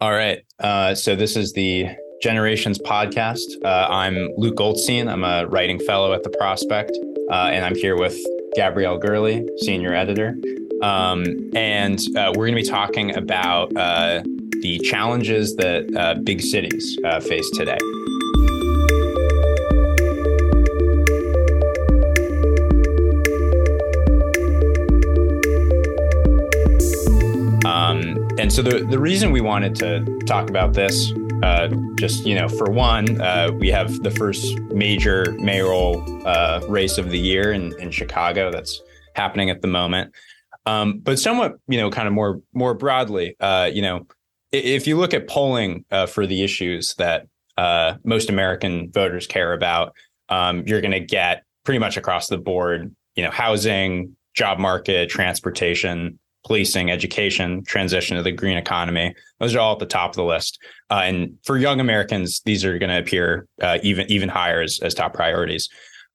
All right. Uh, so this is the Generations podcast. Uh, I'm Luke Goldstein. I'm a writing fellow at the Prospect, uh, and I'm here with Gabrielle Gurley, senior editor. Um, and uh, we're going to be talking about uh, the challenges that uh, big cities face today. And so the, the reason we wanted to talk about this, uh, just, you know, for one, uh, we have the first major mayoral uh, race of the year in, in Chicago that's happening at the moment. Um, but somewhat, you know, kind of more more broadly, uh, you know, if you look at polling uh, for the issues that uh, most American voters care about, um, you're going to get pretty much across the board, you know, housing, job market, transportation, policing, education, transition to the green economy. Those are all at the top of the list. Uh, and for young Americans, these are going to appear uh, even even higher as, as top priorities.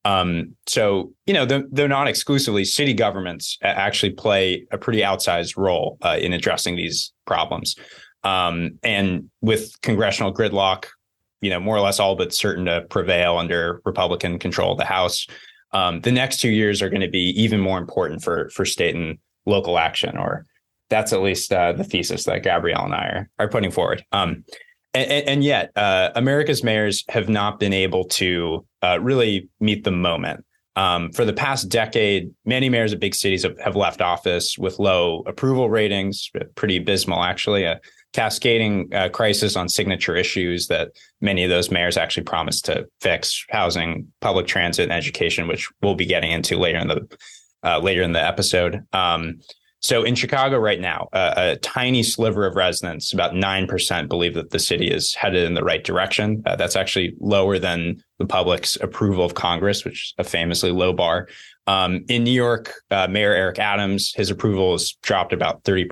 Um, so, you know, they're, they're, not exclusively city governments actually play a pretty outsized role uh, in addressing these problems. Um, and with congressional gridlock, you know, more or less all but certain to prevail under Republican control of the House, um, the next two years are going to be even more important for for state and local action, or that's at least uh, the thesis that Gabrielle and I are, are putting forward. Um, and, and, yet, uh, America's mayors have not been able to uh, really meet the moment. Um, for the past decade, many mayors of big cities have, have, left office with low approval ratings, pretty abysmal, actually, a cascading uh, crisis on signature issues that many of those mayors actually promised to fix housing, public transit, and education, which we'll be getting into later in the uh, later in the episode. Um, so in Chicago right now, uh, a tiny sliver of residents, about 9%, believe that the city is headed in the right direction. Uh, that's actually lower than the public's approval of Congress, which is a famously low bar. Um, in New York, uh, Mayor Eric Adams, his approval has dropped about 30%,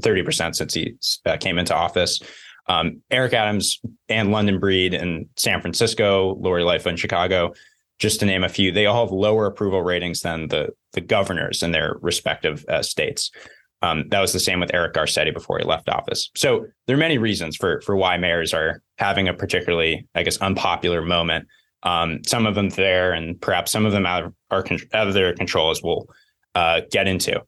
30% since he uh, came into office. Um, Eric Adams and London Breed in San Francisco, Lori Lightfoot in Chicago, just to name a few, they all have lower approval ratings than the the governors in their respective uh, states. Um, that was the same with Eric Garcetti before he left office. So there are many reasons for for why mayors are having a particularly, I guess, unpopular moment. Um, some of them there, and perhaps some of them out of out of their control, as we'll uh, get into.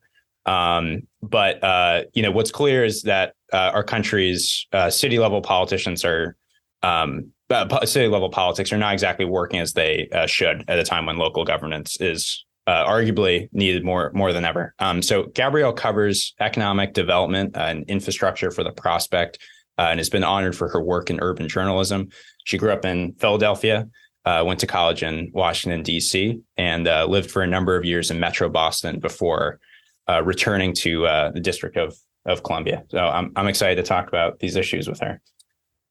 Um, but uh, you know, what's clear is that uh, our country's uh, city level politicians are um, uh, city level politics are not exactly working as they uh, should at a time when local governance is uh, arguably needed more more than ever. Um, so Gabrielle covers economic development and infrastructure for the Prospect, uh, and has been honored for her work in urban journalism. She grew up in Philadelphia, uh, went to college in Washington D.C., and uh, lived for a number of years in Metro Boston before returning to the District of of Columbia. So I'm I'm excited to talk about these issues with her.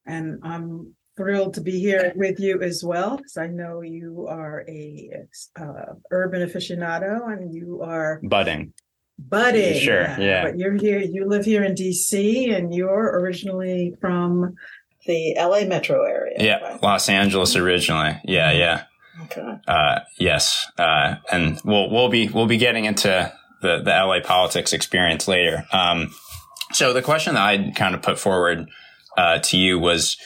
And I'm thrilled to be here with you as well because I know you are a uh, urban aficionado and you are budding. Budding, sure, yeah. But you're here. You live here in D.C. and you're originally from the L.A. metro area. Yeah, right? Los Angeles originally. Yeah, yeah. Okay. Uh, yes, uh, and we'll we'll be we'll be getting into the the L.A. politics experience later. Um, so the question that I kind of put forward uh, to you was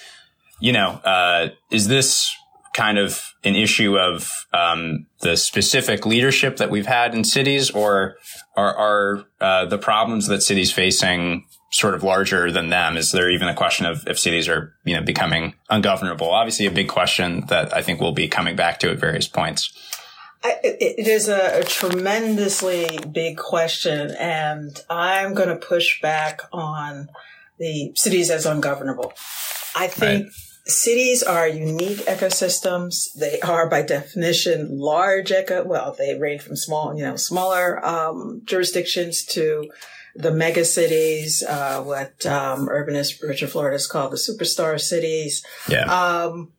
you know, uh, is this kind of an issue of um, the specific leadership that we've had in cities, or are, are uh, the problems that cities facing sort of larger than them? Is there even a question of if cities are, you know, becoming ungovernable? Obviously, a big question that I think we'll be coming back to at various points. it is a, a, tremendously big question, and I'm going to push back on the cities as ungovernable. I think right cities are unique ecosystems. They are by definition large eco. Well, they range from small, you know, smaller um, jurisdictions to the mega cities, uh, what um, urbanist Richard Florida has called the superstar cities. Yeah. Um,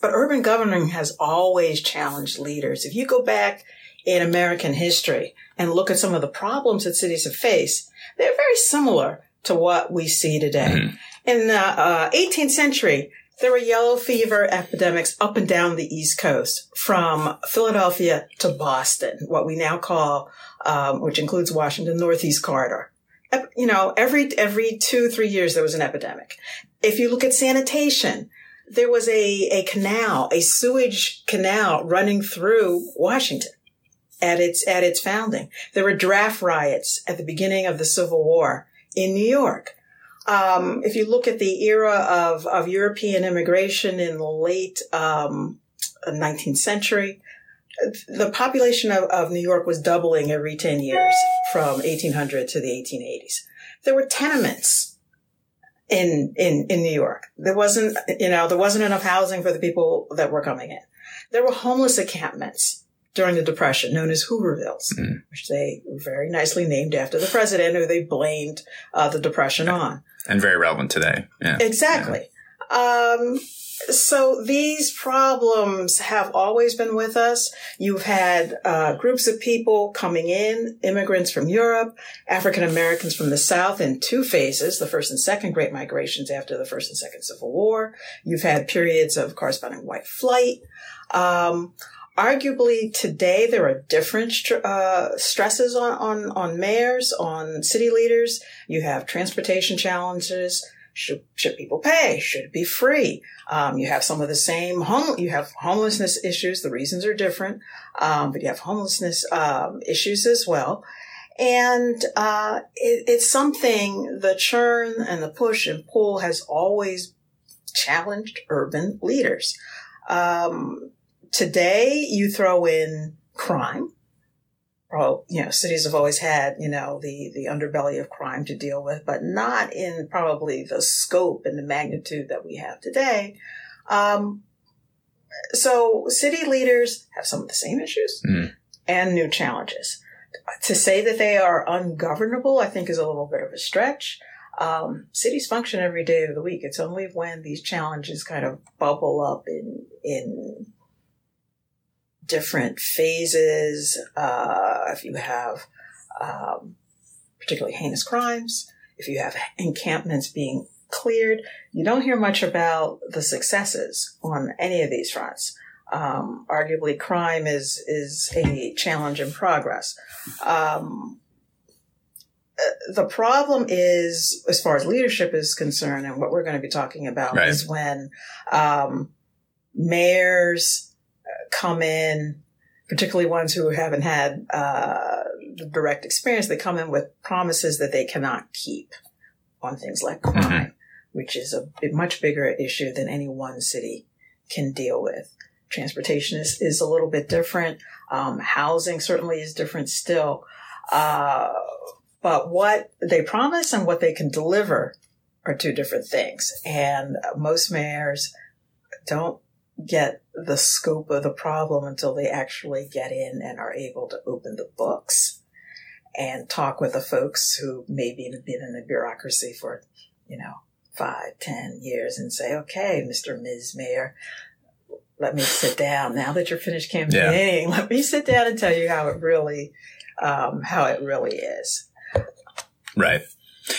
but urban governing has always challenged leaders. If you go back in American history and look at some of the problems that cities have faced, they're very similar to what we see today. Mm-hmm. In the uh, 18th century, there were yellow fever epidemics up and down the East Coast, from Philadelphia to Boston, what we now call, um, which includes Washington Northeast Corridor. you know, every, every two, three years there was an epidemic. If you look at sanitation, there was a, a canal, a sewage canal running through Washington at its, at its founding. There were draft riots at the beginning of the Civil War in New York. Um, if you look at the era of, of European immigration in the late um, 19th century, the population of, of New York was doubling every 10 years from 1800 to the 1880s. There were tenements in, in, in New York. There wasn't, you know, there wasn't enough housing for the people that were coming in. There were homeless encampments during the Depression known as Hoovervilles, mm. which they very nicely named after the president who they blamed uh, the Depression on. And very relevant today. Yeah. Exactly. Yeah. Um, so these problems have always been with us. You've had uh, groups of people coming in, immigrants from Europe, African Americans from the South in two phases, the first and second Great Migrations after the first and second Civil War. You've had periods of corresponding white flight. Um, arguably today there are different uh, stresses on, on, on mayors, on city leaders. You have transportation challenges. Should, should people pay? Should it be free? Um, you have some of the same home, you have homelessness issues. The reasons are different. Um, but you have homelessness, um, issues as well. And, uh, it, it's something the churn and the push and pull has always challenged urban leaders. Um, today you throw in crime. Well, you know, cities have always had, you know, the, the underbelly of crime to deal with, but not in probably the scope and the magnitude that we have today. Um, so city leaders have some of the same issues mm. and new challenges. To say that they are ungovernable, I think is a little bit of a stretch. Um, cities function every day of the week. It's only when these challenges kind of bubble up in, in different phases. Uh, if you have um, particularly heinous crimes, if you have encampments being cleared, you don't hear much about the successes on any of these fronts. Um, arguably, crime is is a challenge in progress. Um, uh, the problem is, as far as leadership is concerned, and what we're going to be talking about right. is when um, come in, particularly ones who haven't had uh, the direct experience, they come in with promises that they cannot keep on things like crime, mm-hmm. which is a much bigger issue than any one city can deal with. Transportation is, is a little bit different. Um, housing certainly is different still. Uh, but what they promise and what they can deliver are two different things. And most mayors don't get the scope of the problem until they actually get in and are able to open the books and talk with the folks who maybe have been in the bureaucracy for, you know, five, ten years and say, okay, Mr. Ms. Mayor, let me sit down. Now that you're finished campaigning, yeah. let me sit down and tell you how it really, um, how it really is. Right.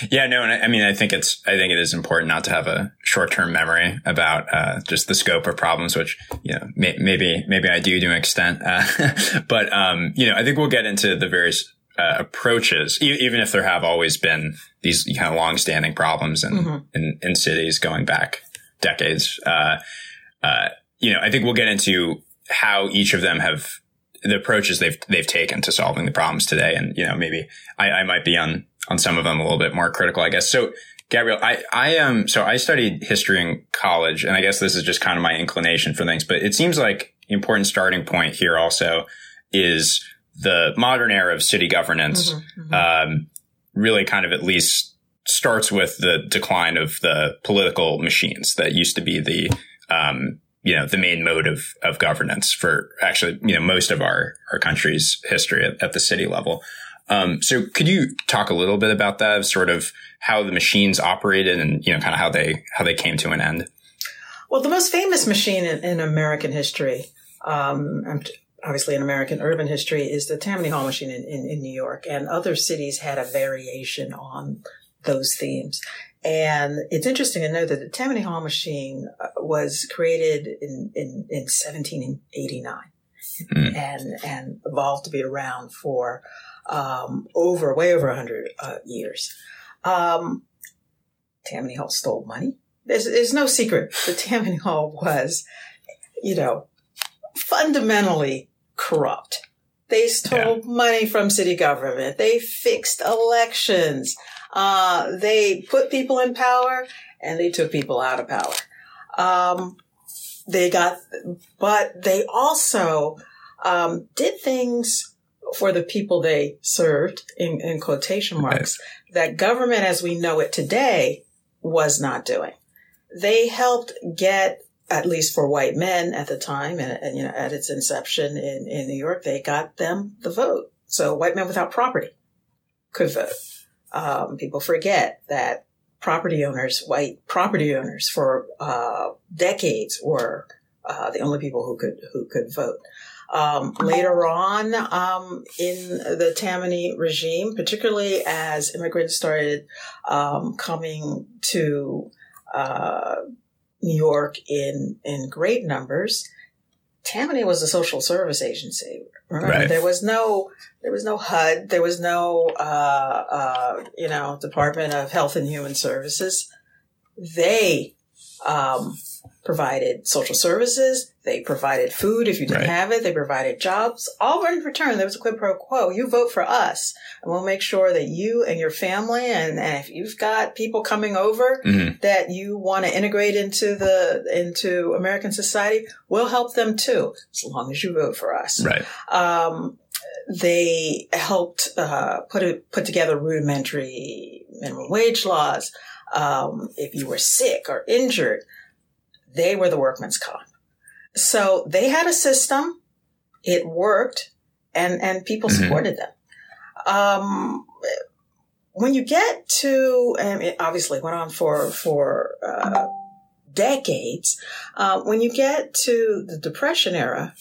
Yeah, no, and I, I, mean, I think it's, I think it is important not to have a short-term memory about uh, just the scope of problems, which you know, may, maybe, maybe I do to an extent, uh, but um, you know, I think we'll get into the various uh, approaches, e- even if there have always been these kind of long-standing problems in mm-hmm. in, in, cities going back decades. Uh, uh, you know, I think we'll get into how each of them have the approaches they've they've taken to solving the problems today, and you know, maybe I, I might be on on some of them a little bit more critical, I guess. So, Gabrielle, I, I am, um, so I studied history in college, and I guess this is just kind of my inclination for things, but it seems like important starting point here also is the modern era of city governance, mm-hmm, mm-hmm. Um, really kind of at least starts with the decline of the political machines that used to be the, um, you know, the main mode of, of governance for actually, you know, most of our, our country's history at, at the city level. Um, so could you talk a little bit about that, sort of how the machines operated and, you know, kind of how they, how they came to an end? Well, the most famous machine in, in American history, um, obviously in American urban history, is the Tammany Hall machine in, in, in New York. And other cities had a variation on those themes. And it's interesting to know that the Tammany Hall machine uh, was created in, in, in 1789 mm. and, and evolved to be around for um, over way over 100 uh, years. Um, Tammany Hall stole money. There's, there's no secret that Tammany Hall was, you know, fundamentally corrupt. They stole yeah. money from city government. They fixed elections. Uh, they put people in power and they took people out of power. Um, they got, but they also um, did things for the people they served in, in quotation marks right. that government as we know it today was not doing. They helped get at least for white men at the time and, and, you know at its inception in, in New York, they got them the vote. So white men without property could vote. Um, people forget that property owners, white property owners for uh, decades were uh, the only people who could who could vote. Um, later on um, in the Tammany regime, particularly as immigrants started um, coming to uh, New York in in great numbers, Tammany was a social service agency. Remember, right. there was no there was no HUD, there was no uh, uh, you know Department of Health and Human Services. They um, provided social services. They provided food if you didn't right. have it. They provided jobs. All in return, there was a quid pro quo. You vote for us, and we'll make sure that you and your family, and, and if you've got people coming over mm-hmm. that you want to integrate into the into American society, we'll help them too, as long as you vote for us. Right. Um, they helped uh, put it, put together rudimentary minimum wage laws. Um, if you were sick or injured, they were the workman's comp. So they had a system. It worked and, and people mm-hmm. supported them. Um, when you get to, and it obviously went on for, for, uh, decades. Uh, when you get to the Depression era,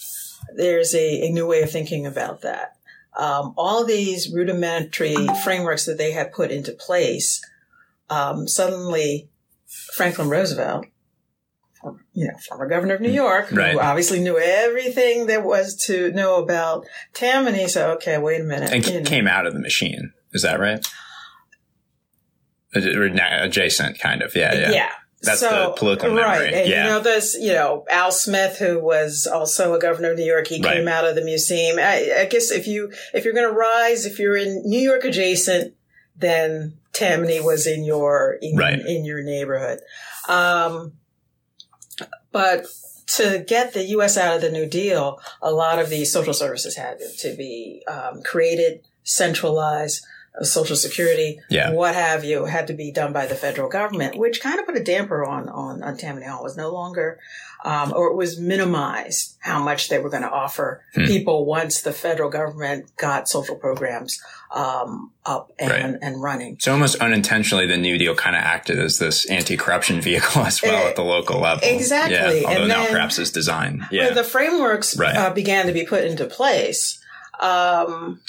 there's a, a new way of thinking about that. Um, all these rudimentary frameworks that they had put into place, um, suddenly Franklin Roosevelt you know, former governor of New York, right. who obviously knew everything there was to know about Tammany. So, okay, wait a minute. And you know. came out of the machine. Is that right? Adjacent, kind of. Yeah, yeah. Yeah. That's so, the political memory. Right. And yeah. you know, this, you know, Al Smith, who was also a governor of New York, he right. came out of the museum. I, I guess if you, if you're going to rise, if you're in New York adjacent, then Tammany was in your, in, right. in your neighborhood. Um, but to get the U.S. out of the New Deal, a lot of these social services had to be um, created, centralized. Social Security, yeah. what have you, had to be done by the federal government, which kind of put a damper on on, on Tammany Hall. It was no longer, um, or it was minimized how much they were going to offer hmm. people once the federal government got social programs um, up and, right. and running. So almost unintentionally, the New Deal kind of acted as this anti-corruption vehicle as well it, at the local level. Exactly. Yeah, although and now perhaps it's design. Yeah. The frameworks right. uh, began to be put into place. Um,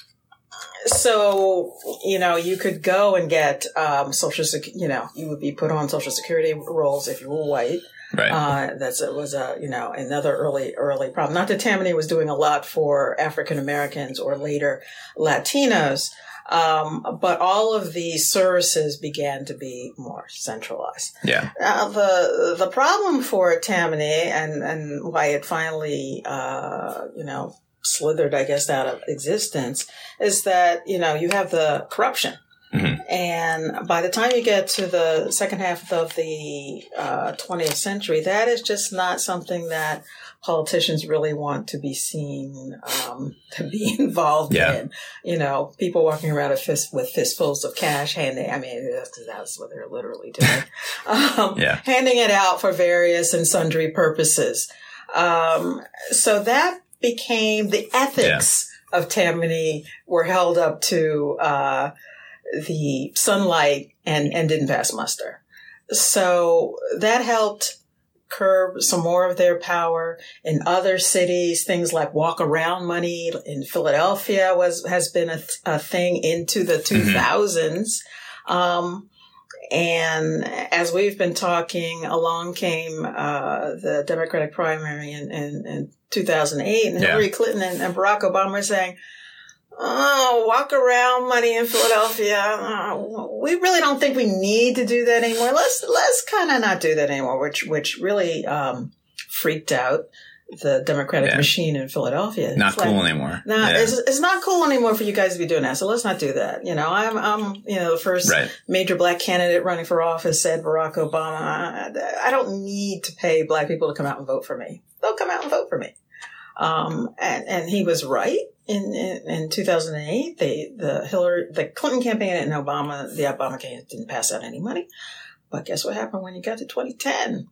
so you know you could go and get um, social sec- you know you would be put on social security rolls if you were white Right. Uh, that's it was a you know another early early problem. Not that Tammany was doing a lot for African Americans or later Latinos, um, but all of these services began to be more centralized. Yeah. Uh, the the problem for Tammany and and why it finally uh, you know slithered, I guess, out of existence is that you know you have the corruption Mm-hmm. And by the time you get to the second half of the uh, 20th century, that is just not something that politicians really want to be seen um, to be involved yeah. in. You know, people walking around fist, with fistfuls of cash, handing. I mean, that's, that's what they're literally doing. um, yeah. handing it out for various and sundry purposes. Um, so that became the ethics yeah. of Tammany were held up to. Uh, the sunlight and, and didn't pass muster. So that helped curb some more of their power in other cities. Things like walk around money in Philadelphia was, has been a, th- a thing into the 2000s. Mm-hmm. Um, and as we've been talking, along came uh, the Democratic primary in, in, in 2008, and yeah. Hillary Clinton and, and Barack Obama were saying, oh, walk around money in Philadelphia. Uh, we really don't think we need to do that anymore. Let's let's kind of not do that anymore, which which really um, freaked out the Democratic Yeah. machine in Philadelphia. Not It's like, cool anymore. No, Yeah. it's, it's not cool anymore for you guys to be doing that. So let's not do that. You know, I'm, I'm, you know, the first Right. major black candidate running for office said Barack Obama. I, I don't need to pay black people to come out and vote for me. They'll come out and vote for me. Um, and, and he was right. In, in, in 2008, the, the Hillary, the Clinton campaign and Obama, the Obama campaign didn't pass out any money. But guess what happened when you got to 2010?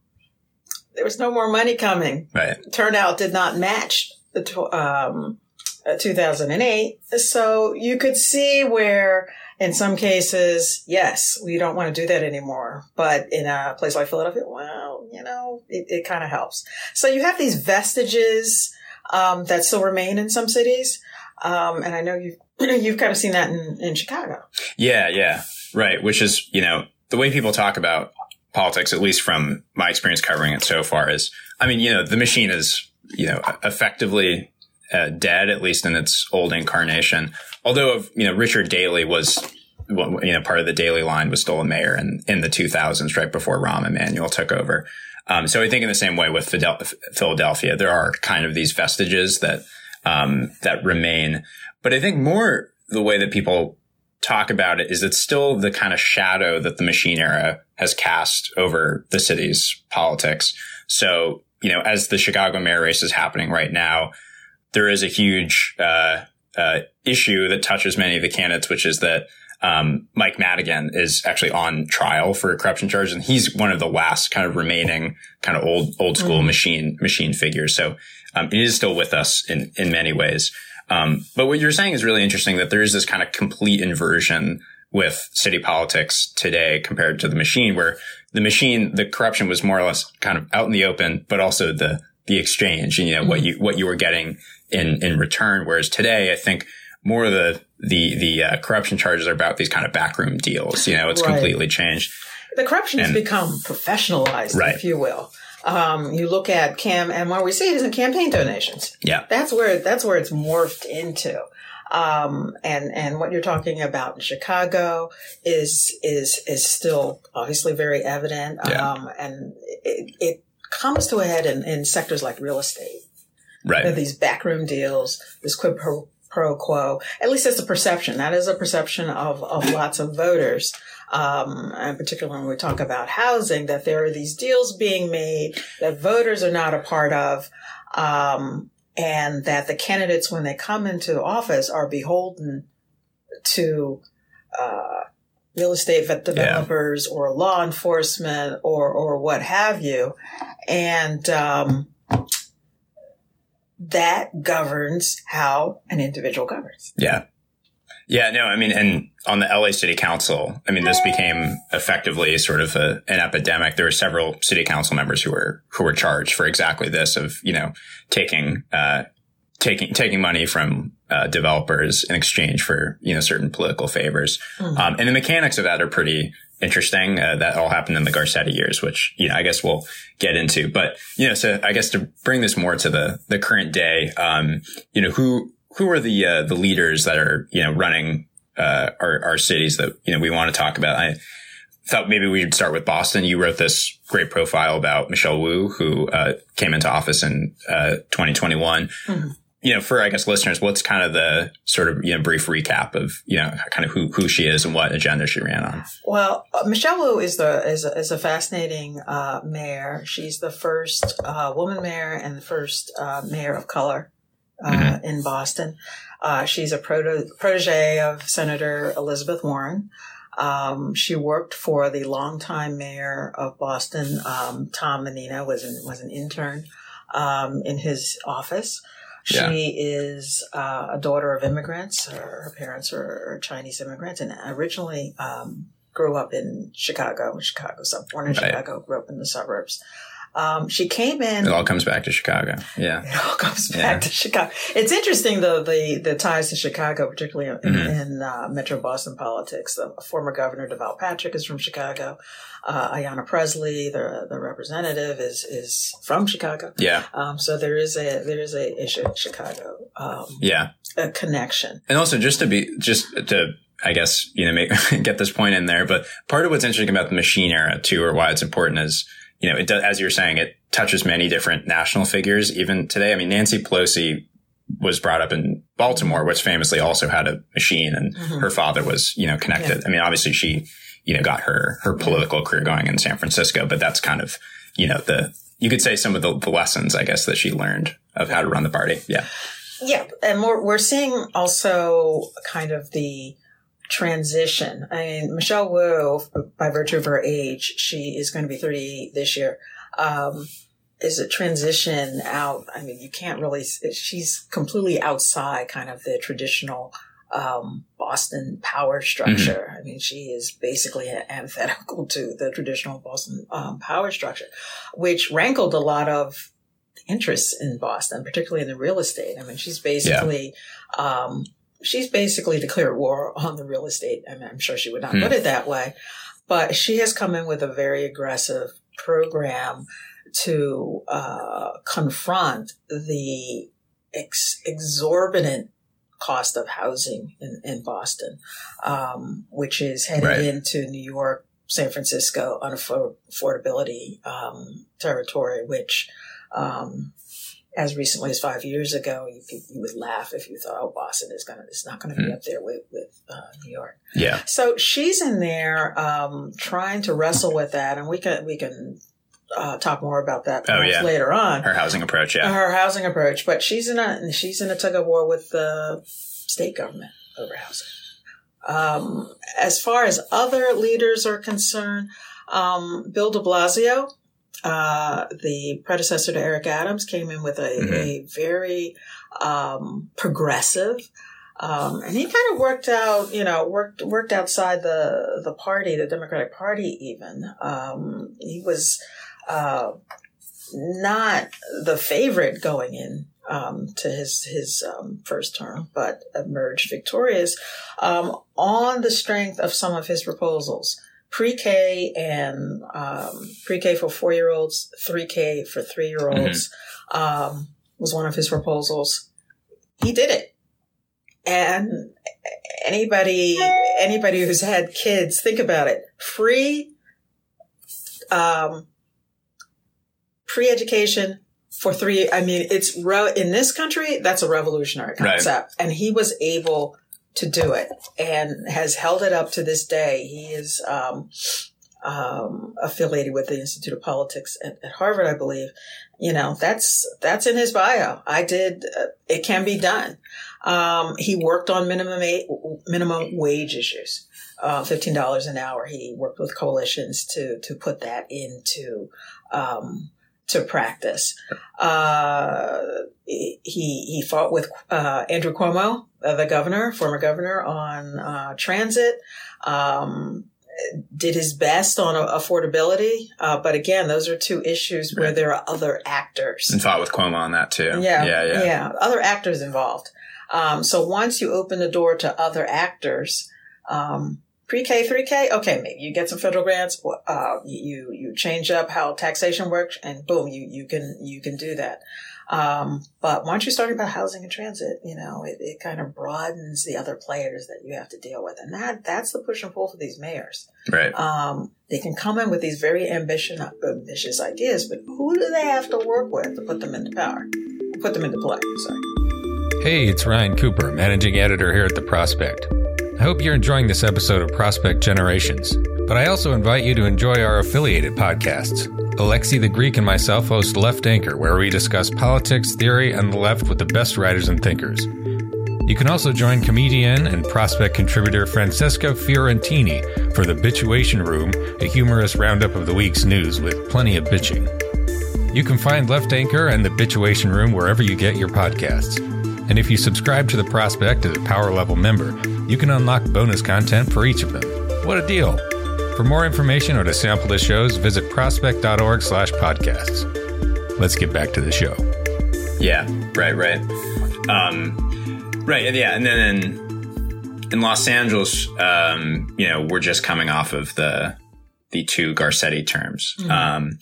There was no more money coming Right. turnout did not match the tw- um, uh, 2008. So you could see where, in some cases, yes, we don't want to do that anymore. But in a place like Philadelphia, well, you know, it, it kind of helps. So you have these vestiges um, that still remain in some cities, um, and I know you've you've kind of seen that in, in Chicago. Yeah, yeah. Right. Which is, you know, the way people talk about politics, at least from my experience covering it so far, is, I mean, you know, the machine is, you know, effectively uh, dead, at least in its old incarnation. Although, you know, Richard Daley was, you know, part of the Daley line was still a mayor in, in the 2000s, right before Rahm Emanuel took over. Um, so I think in the same way with Fidel- Philadelphia, there are kind of these vestiges that, um, that remain. But I think more the way that people talk about it is it's still the kind of shadow that the machine era has cast over the city's politics. So, you know, as the Chicago mayor race is happening right now, there is a huge, uh, uh, issue that touches many of the candidates, which is that, um, Mike Madigan is actually on trial for a corruption charge, and he's one of the last kind of remaining kind of old, old school machine, machine figures. So, um, he is still with us in, in many ways. Um, but what you're saying is really interesting that there is this kind of complete inversion with city politics today compared to the machine, where the machine, the corruption was more or less kind of out in the open, but also the, the exchange and, you know, what you, what you were getting in, in return. Whereas today, I think more of the, the, the uh, corruption charges are about these kind of backroom deals. You know, it's Right. completely changed. The corruption has become professionalized, Right. if you will. Um, you look at cam, and what we see is in campaign donations. Yeah. That's where that's where it's morphed into. Um, and and what you're talking about in Chicago is is is still obviously very evident. Yeah. Um, and it, it comes to a head in, in sectors like real estate. There are Right. these backroom deals, this quid pro, pro quo. At least that's a perception. That is a perception of, of lots of voters. Um, and particularly when we talk about housing, that there are these deals being made that voters are not a part of. Um, and that the candidates, when they come into office, are beholden to, uh, real estate developers or law enforcement or, or what have you. And, um, that governs how an individual governs. Yeah. Yeah, no, I mean, and on the LA City Council, I mean, this became effectively sort of a, an epidemic. There were several city council members who were, who were charged for exactly this of, you know, taking, uh, taking, taking money from, uh, developers in exchange for, you know, certain political favors. Mhm. Um, and the mechanics of that are pretty interesting. Uh, that all happened in the Garcetti years, which, you know, I guess we'll get into, but, you know, so I guess to bring this more to the, the current day, um, you know, who, who are the, uh, the leaders that are, you know, running, uh, our, our cities that, you know, we want to talk about? I thought maybe we should start with Boston. You wrote this great profile about Michelle Wu, who, uh, came into office in, uh, 2021. Mhm. You know, for, I guess, listeners, what's kind of the sort of, you know, brief recap of, you know, kind of who, who she is and what agenda she ran on? Well, uh, Michelle Wu is the is a, is a fascinating uh, mayor. She's the first uh, woman mayor and the first uh, mayor of color uh, Mhm. in Boston. Uh, she's a proto- protege of Senator Elizabeth Warren. Um, she worked for the longtime mayor of Boston, um, Tom Menino, was an, was an intern um, in his office. She Yeah. is uh, a daughter of immigrants. Her, her parents are, Chinese immigrants, and originally um, grew up in Chicago, Chicago, sub born in Right. Chicago, grew up in the suburbs. Um, she came in. It all comes back to Chicago. Yeah. It all comes back yeah. to Chicago. It's interesting though, the, the ties to Chicago, particularly in, mm-hmm. in uh, Metro Boston politics. The former governor Deval Patrick is from Chicago. Uh, Ayanna Pressley, the, the representative is, is from Chicago. Yeah. Um, so there is a, there is a issue in Chicago. Um, yeah. A connection. And also just to be, just to, I guess, you know, make, get this point in there, but part of what's interesting about the machine era too, or why it's important is, you know, it does, as you're saying, it touches many different national figures. Even today, I mean, Nancy Pelosi was brought up in Baltimore, which famously also had a machine and mm-hmm. her father was, you know, connected. Yeah. I mean, obviously she, you know, got her, her political career going in San Francisco, but that's kind of, you know, the, you could say some of the, the lessons, I guess, that she learned of how to run the party. Yeah. Yeah. And we're, we're seeing also kind of the, transition. I mean, Michelle Wu, by virtue of her age, she is going to be 38 this year. Um, is a transition out. I mean, you can't really, she's completely outside kind of the traditional, um, Boston power structure. Mm-hmm. I mean, she is basically antithetical to the traditional Boston um, power structure, which rankled a lot of interests in Boston, particularly in the real estate. I mean, she's basically, yeah. um, she's basically declared war on the real estate. I mean, I'm sure she would not hmm. put it that way, but she has come in with a very aggressive program to uh, confront the ex- exorbitant cost of housing in, in Boston, um, which is headed right. into New York, San Francisco unaffordability um, territory, which um, as recently as five years ago, you could, you would laugh if you thought, "Oh, Boston is gonna it's not gonna be mm. up there with with uh, New York." Yeah. So she's in there um, trying to wrestle with that, and we can we can uh, talk more about that oh, yeah. later on. Her housing approach, yeah. Her housing approach, but she's in a she's in a tug of war with the state government over housing. Um, as far as other leaders are concerned, um, Bill De Blasio uh, the predecessor to Eric Adams came in with a, mm-hmm. a very um, progressive, um, and he kind of worked out, you know, worked worked outside the the party, the Democratic Party. Even um, he was uh, not the favorite going in um, to his his um, first term, but emerged victorious um, on the strength of some of his proposals pre-K and um, pre-K for four-year-olds, 3K for three-year-olds mm-hmm. um, was one of his proposals. He did it, and anybody anybody who's had kids, think about it: free um, pre-education for three. I mean, it's re- in this country that's a revolutionary concept, right. and he was able to do it and has held it up to this day. He is um, um, affiliated with the Institute of Politics at, at, Harvard, I believe. You know, that's that's in his bio. I did. Uh, it can be done. Um, he worked on minimum minimum wage issues, uh, fifteen dollars an hour. He worked with coalitions to to put that into um, to practice. Uh, he he fought with uh, Andrew Cuomo, uh, the governor, former governor, on uh, transit. Um, did his best on affordability, uh, but again, those are two issues where there are other actors. And fought with Cuomo on that too. Yeah, yeah, yeah. yeah. Other actors involved. Um, so once you open the door to other actors, um, pre-K, 3K, okay, maybe you get some federal grants, uh, you, you change up how taxation works and boom, you, you can, you can do that. Um, but once you start about housing and transit, you know, it, it kind of broadens the other players that you have to deal with. And that, that's the push and pull for these mayors. Right. Um, they can come in with these very ambitious, ambitious ideas, but who do they have to work with to put them into power? Put them into play. Sorry. Hey, it's Ryan Cooper, managing editor here at The Prospect. I hope you're enjoying this episode of Prospect Generations, but I also invite you to enjoy our affiliated podcasts. Alexi the Greek and myself host Left Anchor, where we discuss politics, theory, and the left with the best writers and thinkers. You can also join comedian and Prospect contributor Francesca Fiorentini for the Bitchuation Room, a humorous roundup of the week's news with plenty of bitching. You can find Left Anchor and the Bitchuation Room wherever you get your podcasts. And if you subscribe to the Prospect as a power level member, you can unlock bonus content for each of them. What a deal! For more information or to sample the shows, visit prospect.org slash podcasts. Let's get back to the show. Yeah, right, right. Um, right, yeah. And then in, in Los Angeles, um, you know, we're just coming off of the, the two Garcetti terms. Mm-hmm. Um,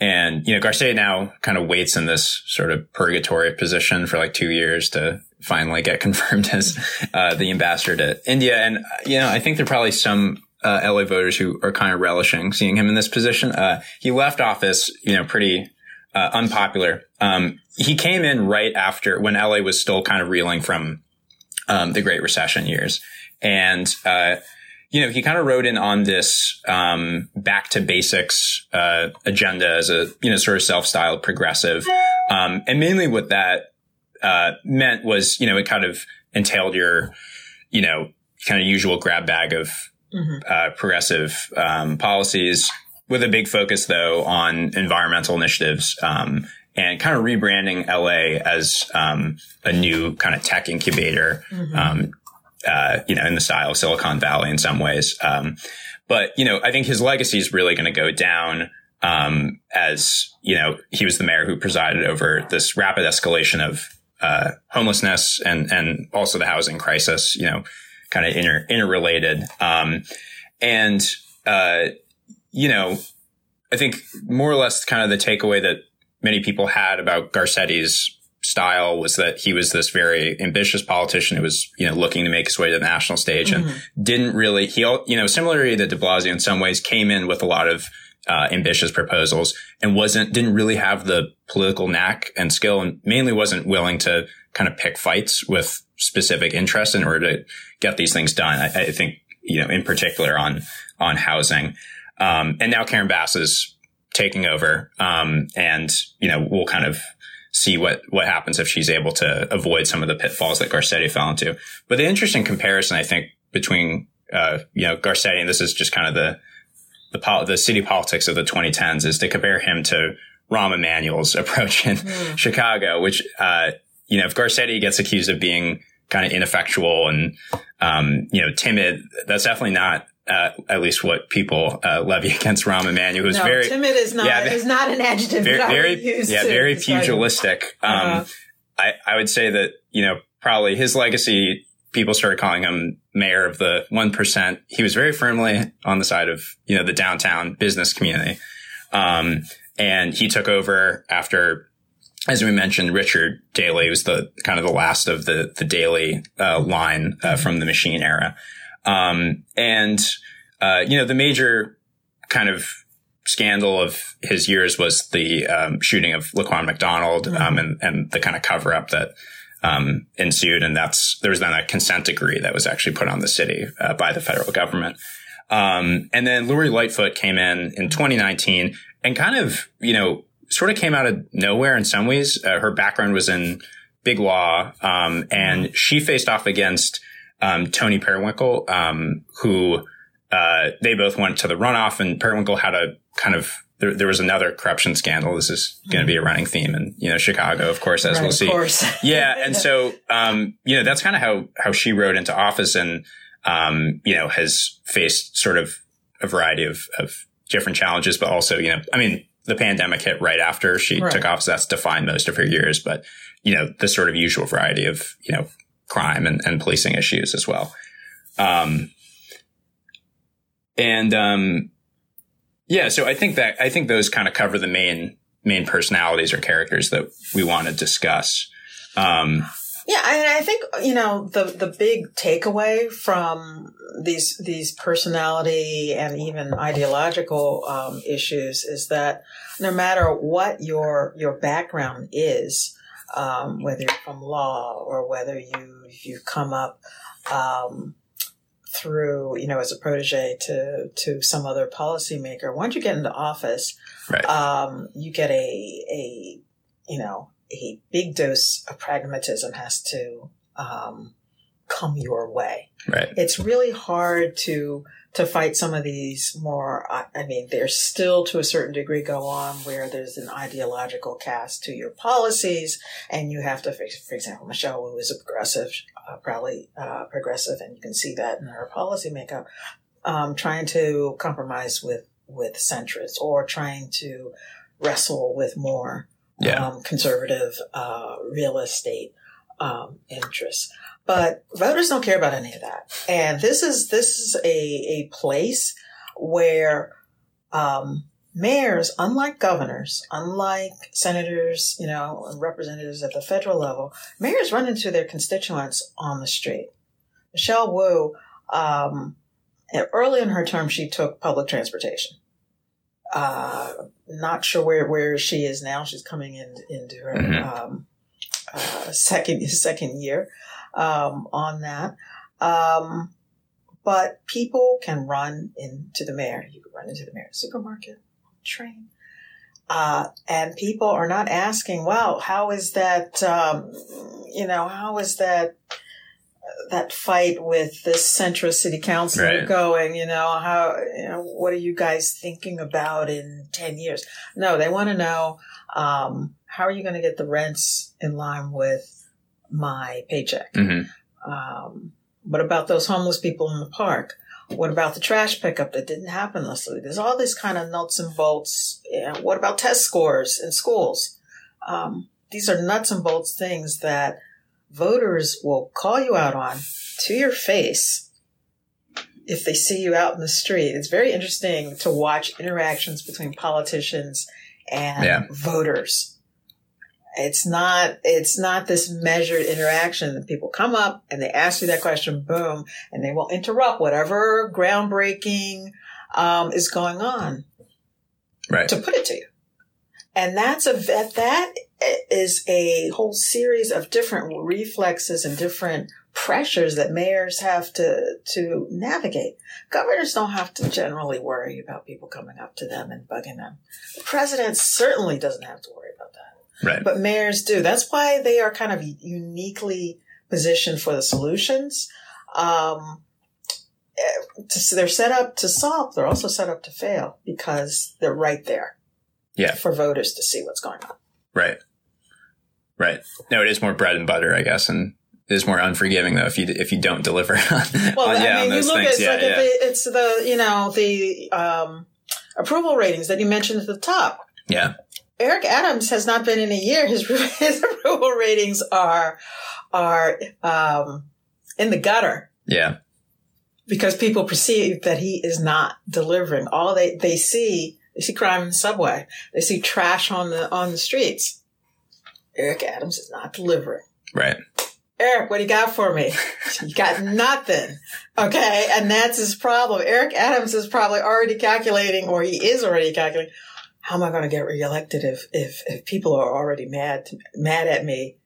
and, you know, Garcetti now kind of waits in this sort of purgatory position for like two years to finally get confirmed as uh, the ambassador to India. And, you know, I think there are probably some uh, LA voters who are kind of relishing seeing him in this position. Uh, he left office, you know, pretty uh, unpopular. Um, he came in right after when LA was still kind of reeling from um, the Great Recession years. And, uh, you know, he kind of wrote in on this um, back to basics uh, agenda as a you know sort of self-styled progressive, um, and mainly what that uh, meant was you know it kind of entailed your you know kind of usual grab bag of mm-hmm. uh, progressive um, policies with a big focus though on environmental initiatives um, and kind of rebranding LA as um, a new kind of tech incubator. Mm-hmm. Um, uh, you know, in the style of Silicon Valley in some ways. Um, but, you know, I think his legacy is really going to go down, um, as, you know, he was the mayor who presided over this rapid escalation of, uh, homelessness and, and also the housing crisis, you know, kind of inter, interrelated. Um, and, uh, you know, I think more or less kind of the takeaway that many people had about Garcetti's style was that he was this very ambitious politician who was, you know, looking to make his way to the national stage mm-hmm. and didn't really, he, you know, similarly to de Blasio in some ways came in with a lot of uh, ambitious proposals and wasn't, didn't really have the political knack and skill and mainly wasn't willing to kind of pick fights with specific interests in order to get these things done. I, I think, you know, in particular on, on housing. Um, and now Karen Bass is taking over. Um, and, you know, we'll kind of, see what, what happens if she's able to avoid some of the pitfalls that Garcetti fell into. But the interesting comparison, I think, between, uh, you know, Garcetti, and this is just kind of the, the, pol- the city politics of the 2010s is to compare him to Rahm Emanuel's approach in mm. Chicago, which, uh, you know, if Garcetti gets accused of being kind of ineffectual and, um, you know, timid, that's definitely not uh, at least what people uh, levy against Rahm Emanuel, who's no, very timid is not yeah, is not an adjective. Very, very yeah, very pugilistic. Um, uh-huh. I I would say that you know probably his legacy. People started calling him mayor of the one percent. He was very firmly on the side of you know the downtown business community, um, and he took over after as we mentioned, Richard Daley was the kind of the last of the the Daley uh, line uh, from the machine era. Um, and, uh, you know, the major kind of scandal of his years was the um, shooting of Laquan McDonald mm-hmm. um, and, and the kind of cover up that um, ensued. And that's there was then a consent decree that was actually put on the city uh, by the federal government. Um, and then Lori Lightfoot came in in 2019 and kind of, you know, sort of came out of nowhere in some ways. Uh, her background was in big law, um, and mm-hmm. she faced off against um, Toni Preckwinkle, um, who uh, they both went to the runoff, and Preckwinkle had a kind of there, there was another corruption scandal. This is going to be a running theme in you know Chicago, of course, as right, we'll see. yeah, and so um, you know that's kind of how how she rode into office, and um, you know has faced sort of a variety of of different challenges, but also you know I mean the pandemic hit right after she right. took office. That's defined most of her years, but you know the sort of usual variety of you know crime and, and policing issues as well. Um, and, um, yeah, so I think that, I think those kind of cover the main, main personalities or characters that we want to discuss. Um, yeah, I, I think you know the the big takeaway from these these personality and even ideological um, issues is that no matter what your your background is, um, whether you're from law or whether you you come up um, through you know as a protege to to some other policymaker. Once you get into office, right. um, you get a a you know a big dose of pragmatism has to um, come your way. Right. It's really hard to to fight some of these more, I mean, there's still to a certain degree go on where there's an ideological cast to your policies and you have to, for example, Michelle Wu is a progressive, uh, probably uh, progressive, and you can see that in her policy makeup. um, trying to compromise with with centrists or trying to wrestle with more Yeah. um, conservative uh, real estate um, interests. But voters don't care about any of that. And this is this is a a place where um, mayors, unlike governors, unlike senators, you know, and representatives at the federal level, mayors run into their constituents on the street. Michelle Wu, um, early in her term, she took public transportation. Uh, not sure where, where she is now. She's coming in into her Mhm. um, uh, second second year um, on that. Um, but people can run into the mayor. You can run into the mayor's supermarket, train. Uh, and people are not asking, well, how is that, um, you know, how is that, that fight with this centrist city council Right. going? You know, how, you know, what are you guys thinking about in 10 years? No, they want to know, um, how are you going to get the rents in line with my paycheck? hmm Um, what about those homeless people in the park? What about the trash pickup that didn't happen last week? There's all these kind of nuts and bolts. Yeah, what about test scores in schools? Um, these are nuts and bolts things that voters will call you out on to your face if they see you out in the street. It's very interesting to watch interactions between politicians and Yeah. voters. It's not it's not this measured interaction that people come up and they ask you that question, boom, and they will interrupt whatever groundbreaking um, is going on Right. to put it to you. And that's a that that is a whole series of different reflexes and different pressures that mayors have to to navigate. Governors don't have to generally worry about people coming up to them and bugging them. The president certainly doesn't have to worry about that. Right. But mayors do. That's why they are kind of uniquely positioned for the solutions. Um, eh, to- they're set up to solve. They're also set up to fail because they're right there. Yeah. For voters to see what's going on. Right. Right. No, it is more bread and butter, I guess, and it is more unforgiving though if you if you don't deliver on, Well, on, yeah, I mean, you look things. at it's yeah, like yeah. it- it's the you know the um, approval ratings that you mentioned at the top. yeah. Eric Adams has not been in a year. His his approval ratings are are um, in the gutter. Yeah. because people perceive that he is not delivering. All they, they see, they see crime in the subway. They see trash on the, on the streets. Eric Adams is not delivering. Right. Eric, what do you got for me? you got nothing. Okay. And that's his problem. Eric Adams is probably already calculating, or he is already calculating, how am I going to get reelected if, if, if people are already mad, mad at me,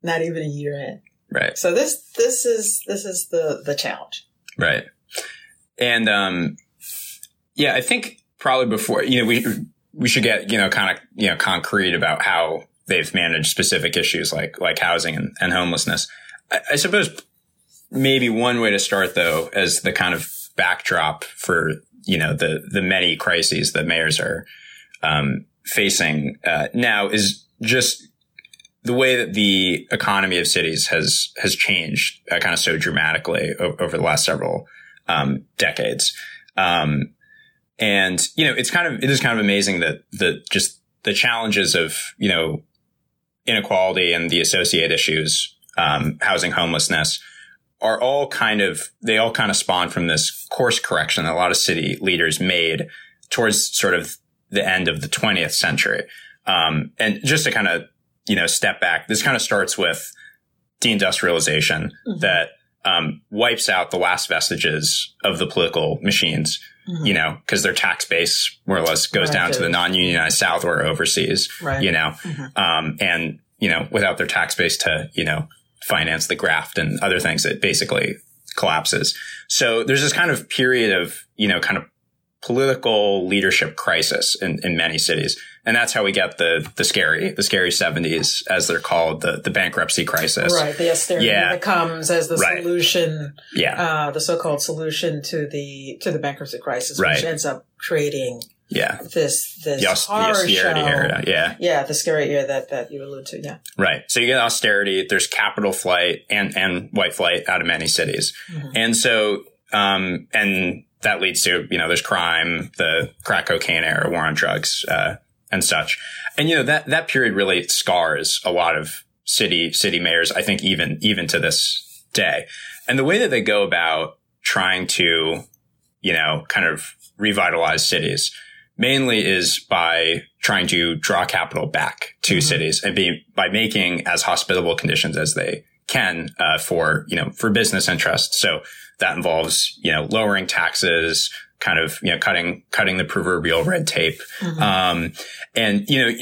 not even a year in? Right. So this, this is, this is the, the challenge. Right. And um yeah, I think probably before, you know, we we should get, you know, kind of, you know, concrete about how they've managed specific issues like like housing and, and homelessness. I, I suppose maybe one way to start though as the kind of backdrop for, you know, the the many crises that mayors are um facing uh, now is just the way that the economy of cities has has changed uh, kind of so dramatically o- over the last several um, decades. Um, and you know, it's kind of it is kind of amazing that the just the challenges of you know inequality and the associated issues, um, housing homelessness, are all kind of they all kind of spawn from this course correction that a lot of city leaders made towards sort of the end of the 20th century. Um, and just to kind of you know, step back. This kind of starts with deindustrialization Mhm. that um, wipes out the last vestiges of the political machines, Mhm. you know, because their tax base more or less goes Right, down to the non-unionized South or overseas, Right. you know, Mhm. um, and, you know, without their tax base to, you know, finance the graft and other things, it basically collapses. So there's this kind of period of, you know, kind of political leadership crisis in, in many cities. And that's how we get the, the scary, the scary seventies, as they're called, the, the bankruptcy crisis. Right. The austerity Yeah. that comes as the Right. solution, Yeah. uh, the so-called solution to the, to the bankruptcy crisis, Right. which ends up creating Yeah. this, this The, aus- the austerity show. area. Yeah. Yeah. The scary era that, that you allude to. Yeah. Right. So you get austerity, there's capital flight and, and white flight out of many cities. Mhm. And so, um, and that leads to, you know, there's crime, the crack cocaine era, war on drugs, uh, and such. And, you know, that, that period really scars a lot of city, city mayors, I think even, even to this day. And the way that they go about trying to, you know, kind of revitalize cities mainly is by trying to draw capital back to mm-hmm. cities and be by making as hospitable conditions as they can uh, for you know for business interests. So that involves you know lowering taxes, kind of you know cutting cutting the proverbial red tape. Mm-hmm. Um, and you know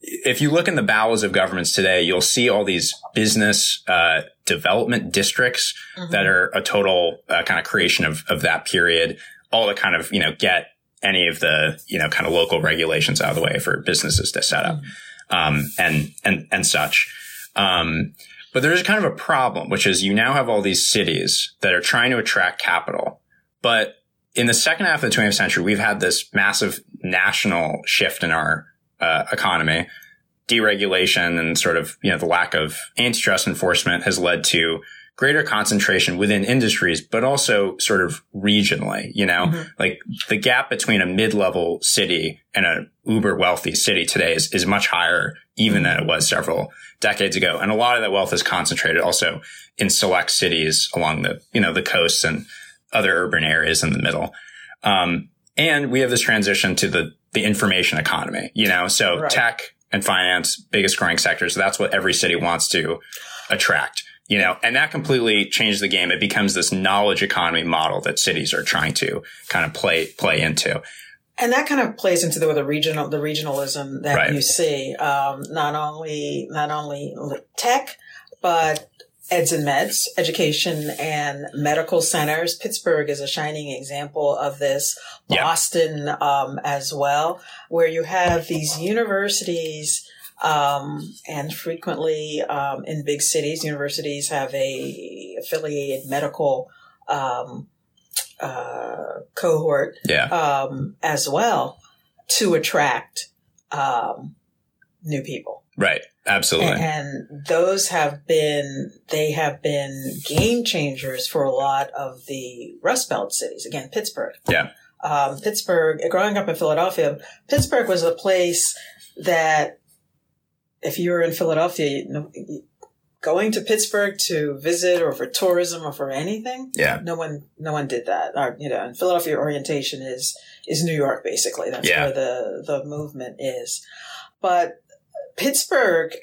if you look in the bowels of governments today, you'll see all these business uh, development districts mm-hmm. that are a total uh, kind of creation of of that period. All to kind of you know get any of the you know kind of local regulations out of the way for businesses to set up mm-hmm. um, and and and such. Um, but there's kind of a problem, which is you now have all these cities that are trying to attract capital. But in the second half of the 20th century, we've had this massive national shift in our uh, economy. Deregulation and sort of, you know, the lack of antitrust enforcement has led to greater concentration within industries, but also sort of regionally, you know, mm-hmm. like the gap between a mid-level city and a uber wealthy city today is, is much higher even than it was several decades ago. And a lot of that wealth is concentrated also in select cities along the, you know, the coasts and other urban areas in the middle. Um, and we have this transition to the, the information economy, you know, so right. tech and finance, biggest growing sectors. That's what every city wants to attract, you know, and that completely changed the game. It becomes this knowledge economy model that cities are trying to kind of play, play into and that kind of plays into the, the regional the regionalism that right. you see. Um, not only not only tech, but eds and meds, education and medical centers. Pittsburgh is a shining example of this. Boston um, as well, where you have these universities. Um, and frequently um, in big cities, universities have a affiliated medical um, uh, cohort yeah. um, as well to attract um, new people. Right. Absolutely. And, and, those have been, they have been game changers for a lot of the Rust Belt cities. Again, Pittsburgh. Yeah. Um, Pittsburgh, growing up in Philadelphia, Pittsburgh was a place that if you were in Philadelphia, you, going to Pittsburgh to visit or for tourism or for anything. Yeah. No one, no one did that. Or, you know, and Philadelphia orientation is, is New York basically. That's yeah. where the, the movement is. But Pittsburgh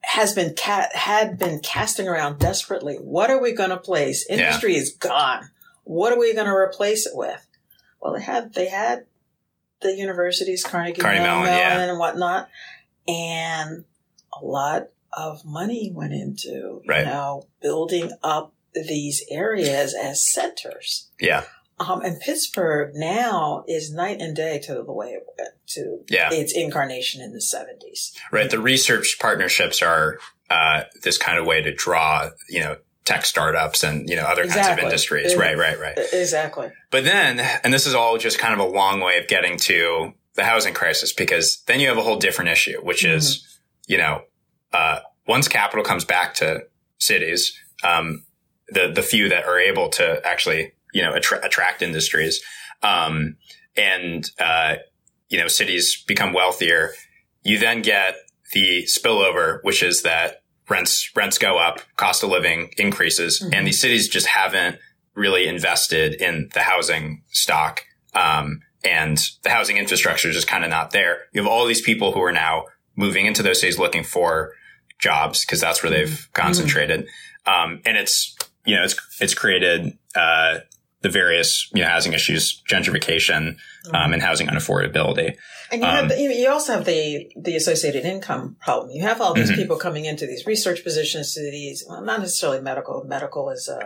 has been cat, had been casting around desperately. What are we going to place? Industry yeah. is gone. What are we going to replace it with? Well, they had, they had the universities, Carnegie, Carnegie Mellon, Mellon yeah. and whatnot. And a lot of money went into, right. you know, building up these areas as centers. Yeah. Um, and Pittsburgh now is night and day to the way it went to yeah. its incarnation in the 70s. Right. The research partnerships are uh, this kind of way to draw, you know, tech startups and, you know, other exactly. kinds of industries. It, right, right, right. Exactly. But then, and this is all just kind of a long way of getting to the housing crisis because then you have a whole different issue, which mm-hmm. is, you know, uh, once capital comes back to cities, um, the the few that are able to actually you know attra- attract industries, um, and uh, you know cities become wealthier, you then get the spillover, which is that rents rents go up, cost of living increases, mm-hmm. and these cities just haven't really invested in the housing stock. Um, and the housing infrastructure is just kind of not there. You have all these people who are now moving into those cities looking for jobs because that's where they've mm-hmm. concentrated. Um, and it's, you know, it's, it's created, uh, the various, you know, housing issues, gentrification, um, mm-hmm. and housing unaffordability. And you um, have, the, you also have the, the associated income problem. You have all these mm-hmm. people coming into these research positions to these, well, not necessarily medical. Medical is, uh,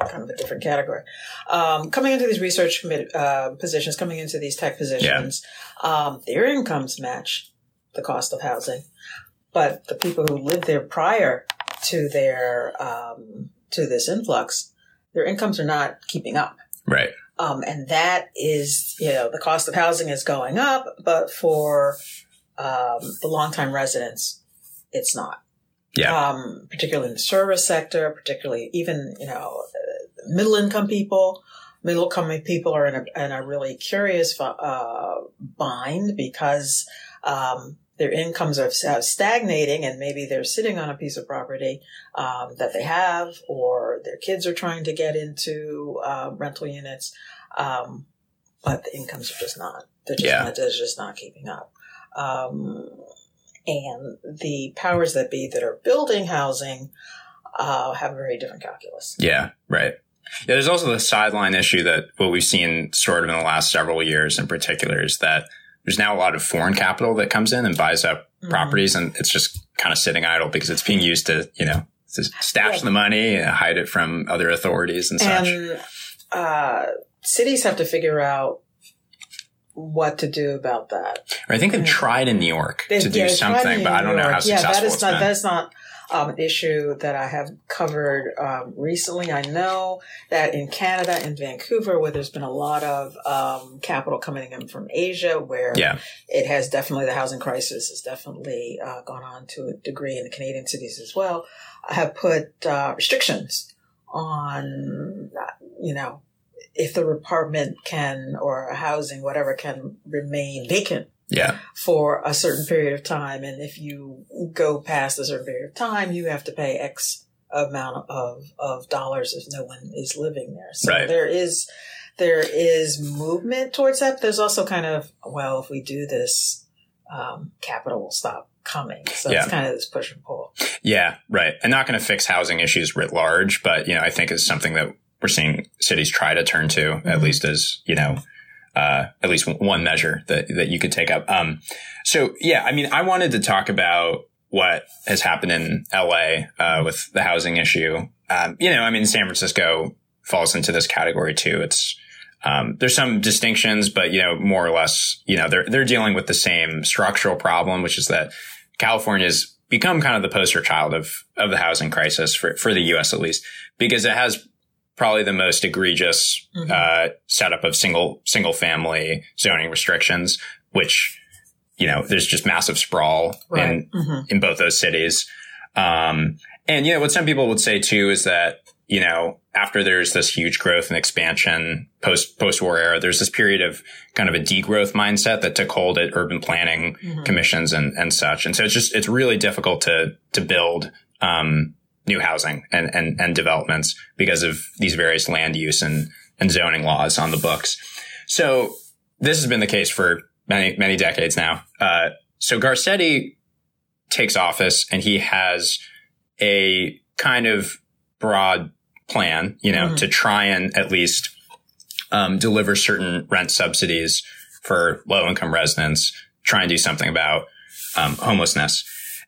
kind of a different category. Um, coming into these research uh, positions, coming into these tech positions, yeah. um, their incomes match the cost of housing but the people who lived there prior to their um, to this influx, their incomes are not keeping up. Right. Um, and that is, you know, the cost of housing is going up, but for um, the longtime residents, it's not. Yeah. Um, particularly in the service sector, particularly even, you know, middle income people, middle income people are in a, in a really curious uh, bind because um, their incomes are stagnating and maybe they're sitting on a piece of property um, that they have or their kids are trying to get into uh, rental units um, but the incomes are just not they're just, Yeah. not, they're just not keeping up um, and the powers that be that are building housing uh, have a very different calculus Yeah, right. Yeah, there's also the sideline issue that what we've seen sort of in the last several years in particular is that there's now a lot of foreign capital that comes in and buys up Mhm. properties and it's just kind of sitting idle because it's being used to, you know, to stash the money and hide it from other authorities and such. uh, cities have to figure out what to do about that. I think they've Mm. tried in New York They- to do yeah, something, but I don't New know how York. Yeah, successful that is it's not been. that is not um, an issue that I have covered um, recently. I know that in Canada, in Vancouver, where there's been a lot of um, capital coming in from Asia, where Yeah. it has definitely the housing crisis has definitely uh, gone on to a degree in the Canadian cities as well. Have put uh, restrictions on you know if the apartment can or housing whatever can remain vacant yeah. for a certain period of time. And if you go past a certain period of time, you have to pay X amount of, of dollars if no one is living there. So Right. there is, there is movement towards that. There's also kind of, well, if we do this, um, capital will stop coming. So Yeah. it's kind of this push and pull. Yeah, right. And not going to fix housing issues writ large, but you know, I think is something that we're seeing cities try to turn to, at Mhm. least as you know, uh, at least one measure that that you could take up. Um, so yeah, I mean, I wanted to talk about what has happened in LA uh, with the housing issue. Um, you know, I mean, San Francisco falls into this category too. It's um, there's some distinctions, but you know, more or less, you know, they're they're dealing with the same structural problem, which is that California's become kind of the poster child of of the housing crisis for for the U.S. at least, because it has probably the most egregious Mhm. uh, setup of single single family zoning restrictions, which you know there's just massive sprawl in hmm in both those cities. Um, and you know what some people would say too is that you know after there's this huge growth and expansion post post war era, there's this period of kind of a degrowth mindset that took hold at urban planning hmm commissions and, and such. And so it's just, it's really difficult to, to build, um, new housing and, and, and developments because of these various land use and, and zoning laws on the books. So this has been the case for many, many decades now. Uh, so Garcetti takes office and he has a kind of broad plan, you know, Mhm. to try and at least, um, deliver certain rent subsidies for low income residents, try and do something about um, homelessness.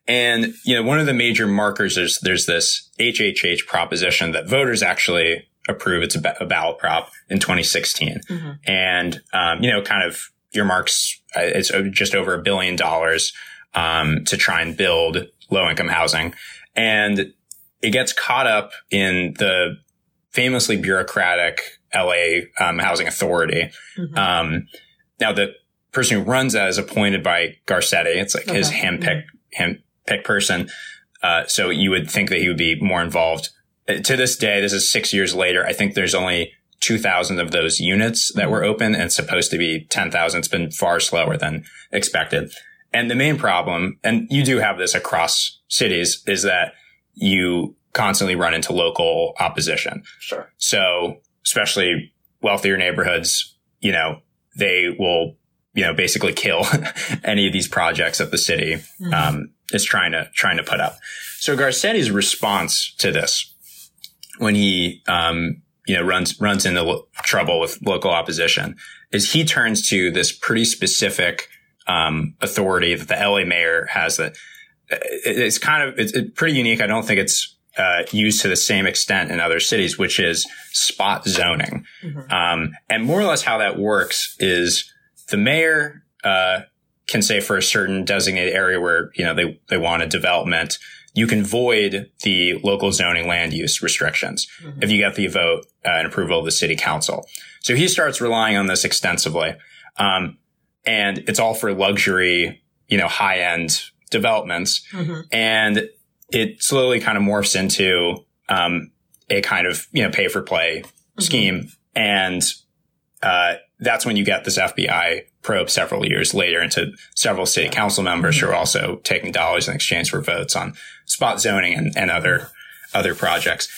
And, you know, one of the major markers is there's this HHH proposition that voters actually approve. It's a, a ballot prop in 2016. hmm And, um, you know, kind of earmarks, uh, it's uh, just over a billion dollars, um, to try and build low income housing. And it gets caught up in the famously bureaucratic LA, um, housing authority. hmm Um, now the person who runs that is appointed by Garcetti. It's like his Okay. handpicked, handpicked person. Uh, so you would think that he would be more involved. Uh, To this day, this is six years later. I think there's only 2,000 of those units that were open and supposed to be 10,000. It's been far slower than expected. And the main problem, and you do have this across cities, is that you constantly run into local opposition. Sure. So especially wealthier neighborhoods, you know, they will, you know, basically kill any of these projects that the city Mhm. um, is trying to trying to put up. So Garcetti's response to this, when he um, you know runs runs into lo- trouble with local opposition, is he turns to this pretty specific um, authority that the LA mayor has. That uh, it- it's kind of it's, it's pretty unique. I don't think it's uh, used to the same extent in other cities, which is spot zoning. Mhm. Um, and more or less how that works is the mayor uh, can say for a certain designated area where you know they they want a development, you can void the local zoning land use restrictions Mhm. if you get the vote uh, and approval of the city council. So he starts relying on this extensively, um, and it's all for luxury, you know, high end developments Mhm. and it slowly kind of morphs into um, a kind of you know pay for play scheme and uh, that's when you get this FBI probe several years later into several city council members who are also taking dollars in exchange for votes on spot zoning and, and other other projects.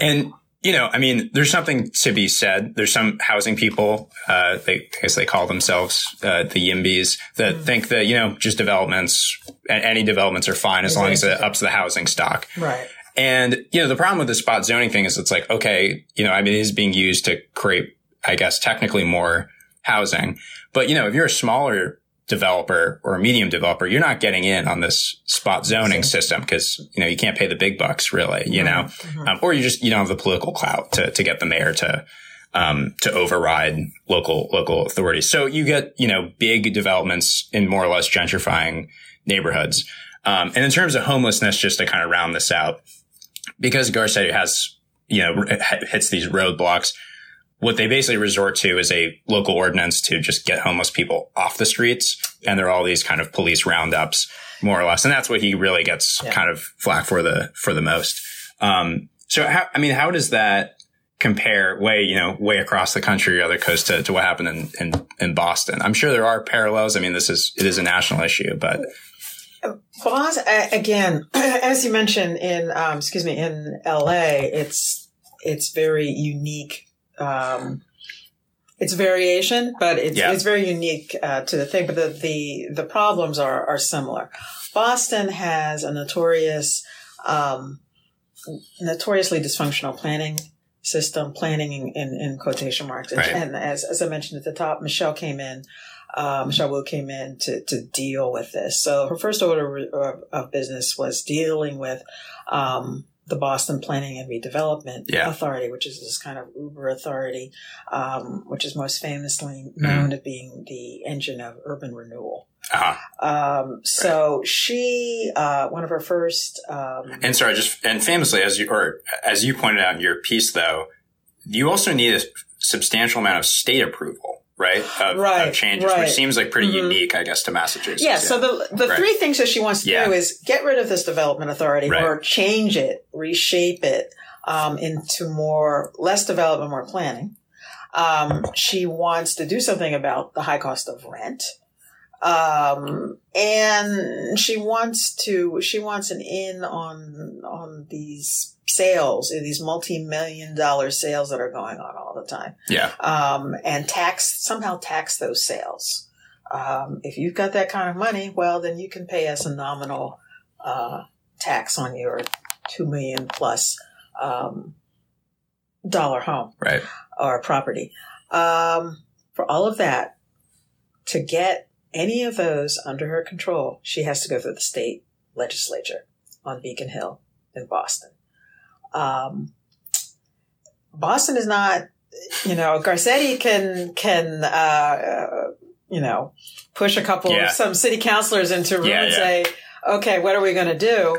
And you know, I mean, there's something to be said. There's some housing people, uh, they, I guess they call themselves, uh, the YIMBYs that mm. think that, you know, just developments, any developments are fine as long as it ups the housing stock. Right. And, you know, the problem with the spot zoning thing is it's like, okay, you know, I mean, it is being used to create, I guess, technically more housing. But, you know, if you're a smaller developer or a medium developer, you're not getting in on this spot zoning system because, you know, you can't pay the big bucks really, you know, mm-hmm. um, or you just, you don't have the political clout to, to get the mayor to, um, to override local, local authorities. So you get, you know, big developments in more or less gentrifying neighborhoods. Um, and in terms of homelessness, just to kind of round this out, because Garcetti has, you know, hits these roadblocks, what they basically resort to is a local ordinance to just get homeless people off the streets. And there are all these kind of police roundups, more or less. And that's what he really gets yeah. kind of flack for the, for the most. Um, so how, I mean, how does that compare way, you know, way across the country or other coast to, to what happened in, in, in Boston? I'm sure there are parallels. I mean, this is, it is a national issue, but. Boston, again, as you mentioned in, um, excuse me, in LA, it's, it's very unique um, it's variation, but it's, yeah. it's very unique uh, to the thing. But the, the, the problems are, are similar. Boston has a notorious, um, notoriously dysfunctional planning system, planning in, in, in quotation marks. Right. And as, as I mentioned at the top, Michelle came in, uh, Michelle Wu came in to, to deal with this. So her first order of, of business was dealing with, um, the Boston Planning and Redevelopment yeah. Authority, which is this kind of uber authority, um, which is most famously mm-hmm. known mm. as being the engine of urban renewal. Uh-huh. Um, so right. she, uh, one of her first, um, and sorry, just and famously, as you or as you pointed out in your piece, though, you also need a substantial amount of state approval right? Of, right. Of changes, right. which seems like pretty mm-hmm. unique, I guess, to Massachusetts. Yeah. yeah. So the the right. three things that she wants to yeah. do is get rid of this development authority right. or change it, reshape it um, into more less development, more planning. Um, she wants to do something about the high cost of rent. Um, and she wants to, she wants an in on, on these sales, these multi-million dollar sales that are going on all the time. Yeah. Um, and tax, somehow tax those sales. Um, if you've got that kind of money, well, then you can pay us a nominal, uh, tax on your two million plus, um, dollar home. Right. Or property. Um, for all of that, to get any of those under her control, she has to go through the state legislature on Beacon Hill in Boston. Um, Boston is not, you know, Garcetti can, can, uh, you know, push a couple, yeah. some city councilors into room yeah, and yeah. say, okay, what are we going to do?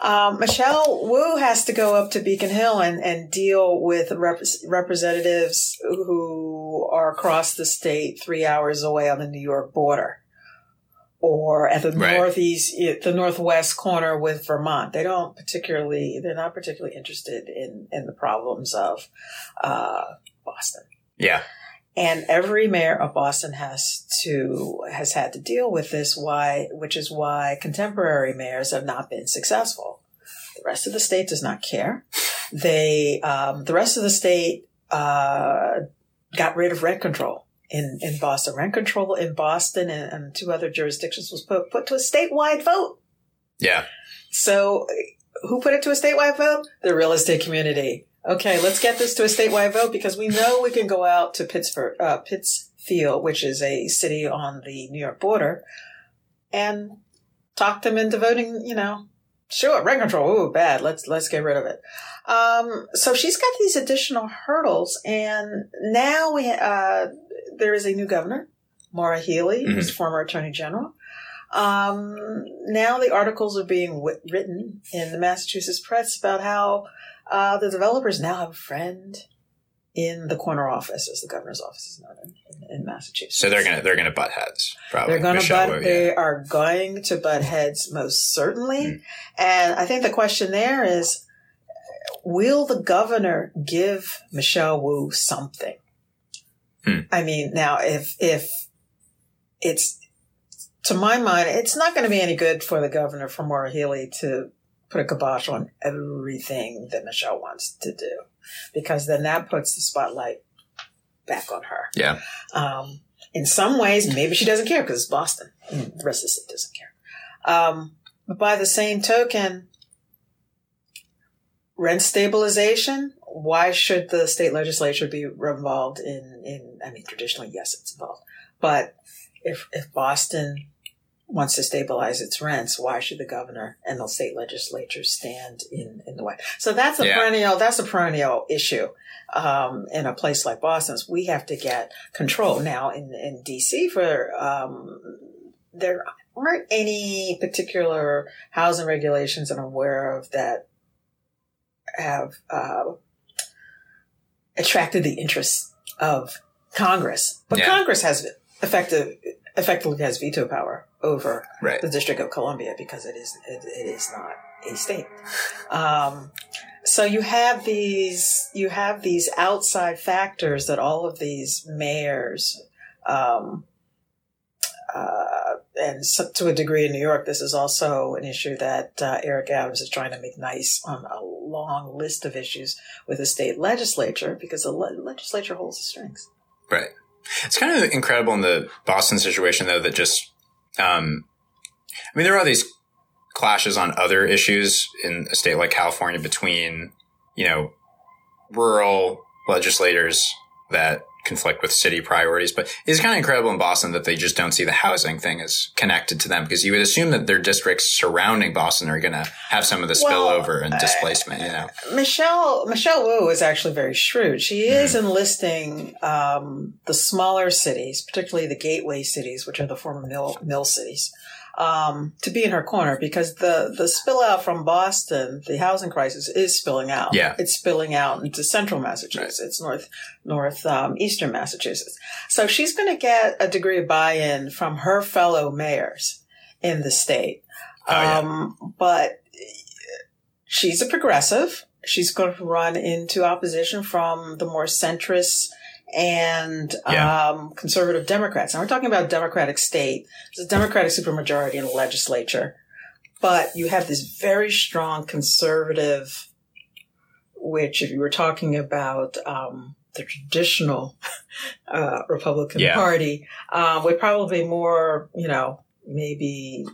Um, Michelle Wu has to go up to Beacon Hill and, and deal with rep- representatives who are across the state three hours away on the New York border or at the right. northeast, the northwest corner with Vermont. They don't particularly, they're not particularly interested in, in the problems of, uh, Boston. Yeah. And every mayor of Boston has to, has had to deal with this, why, which is why contemporary mayors have not been successful. The rest of the state does not care. They, um, the rest of the state, uh, got rid of rent control in, in Boston. Rent control in Boston and, and two other jurisdictions was put, put to a statewide vote. Yeah. So who put it to a statewide vote? The real estate community. Okay, let's get this to a statewide vote because we know we can go out to Pittsburgh, uh, Pittsfield, which is a city on the New York border, and talk them into voting, you know, sure, rent control, ooh, bad. Let's let's get rid of it. Um, so she's got these additional hurdles, and now we uh, there is a new governor, Maura Healey, mm-hmm. who's former attorney general. Um, now the articles are being w- written in the Massachusetts press about how uh, the developers now have a friend in the corner office, as the governor's office is known in, in, Massachusetts. So they're gonna they're gonna butt heads. Probably. They're gonna Michelle butt. They are going to butt heads most certainly. Mm. And I think the question there is, will the governor give Michelle Wu something? Hmm. I mean, now if if it's to my mind, it's not going to be any good for the governor for Maura Healey to put a kibosh on everything that Michelle wants to do, because then that puts the spotlight back on her. Yeah. Um, in some ways, maybe she doesn't care because it's Boston. The rest of the state doesn't care. Um, but by the same token, rent stabilization. Why should the state legislature be involved in? In I mean, traditionally, yes, it's involved. But if if Boston wants to stabilize its rents, why should the governor and the state legislature stand in in the way? So that's a Yeah. perennial. That's a perennial issue um, in a place like Boston. We have to get control now in in DC for um, there aren't any particular housing regulations I'm aware of that have uh, attracted the interest of Congress. But Yeah. Congress has effective effectively has veto power over Right. the District of Columbia because it is it, it is not a state. Um, so you have these you have these outside factors that all of these mayors um, uh, and to a degree in New York, this is also an issue that uh, Eric Adams is trying to make nice on a long list of issues with the state legislature because the le- legislature holds the strings. Right. It's kind of incredible in the Boston situation, though, that just, um, I mean, there are these clashes on other issues in a state like California between, you know, rural legislators that conflict with city priorities. But it's kind of incredible in Boston that they just don't see the housing thing as connected to them because you would assume that their districts surrounding Boston are going to have some of the Well, spillover and displacement, you know? Michelle Michelle Wu is actually very shrewd. She is enlisting um, the smaller cities, particularly the gateway cities, which are the former mill mill cities, um, to be in her corner because the the spill out from Boston, the housing crisis is spilling out. Yeah. it's spilling out into central Massachusetts, it's north north um, eastern Massachusetts. So she's going to get a degree of buy-in from her fellow mayors in the state. Oh, yeah. um, but she's a progressive. She's going to run into opposition from the more centrist and Yeah. um, conservative Democrats. And we're talking about a Democratic state. It's a Democratic supermajority in the legislature, but you have this very strong conservative, which, if you were talking about um, the traditional uh, Republican Yeah. Party, uh, would probably more, you know, maybe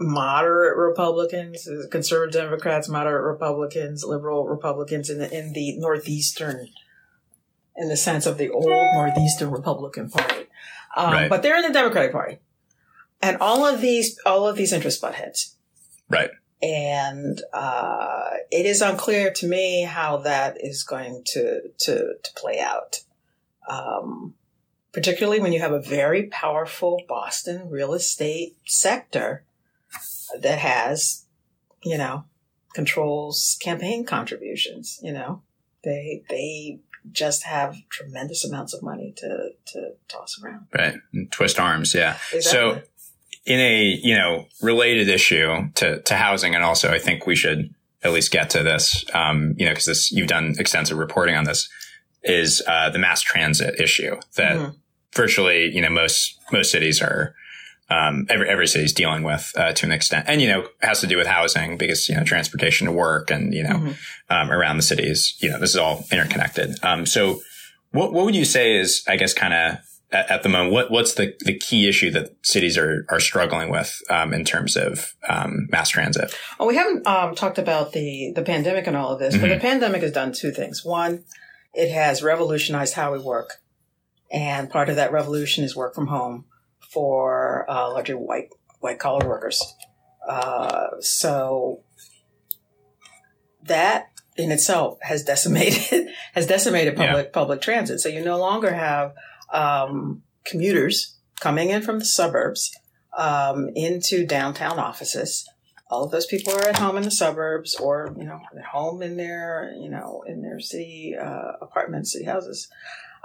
moderate Republicans, conservative Democrats, moderate Republicans, liberal Republicans in the in the northeastern, in the sense of the old northeastern Republican Party. Um, Right. But they're in the Democratic Party, and all of these all of these interest butt heads. Right. And uh, it is unclear to me how that is going to to to play out. Um, particularly when you have a very powerful Boston real estate sector that has, you know, controls campaign contributions. You know, they they just have tremendous amounts of money to to toss around. Right. And twist arms. Yeah. Exactly. So in a, you know, related issue to, to housing, and also I think we should at least get to this, um, you know, because this, you've done extensive reporting on this, is uh, the mass transit issue that Mhm. virtually, you know, most, most cities are, um, every, every city's dealing with uh, to an extent. And, you know, has to do with housing because, you know, transportation to work and, you know, Mhm. um, around the cities, you know, this is all interconnected. Um, so what, what would you say is, I guess, kind of at, at the moment, what, what's the, the key issue that cities are, are struggling with, um, in terms of, um, mass transit? Well, we haven't um, talked about the the pandemic and all of this, but the pandemic has done two things. One, it has revolutionized how we work, and part of that revolution is work from home for uh, largely white white collar workers. Uh, so that in itself has decimated has decimated public public transit. So you no longer have um, commuters coming in from the suburbs um, into downtown offices all of those people are at home in the suburbs or you know at home in their you know in their city uh, apartments city houses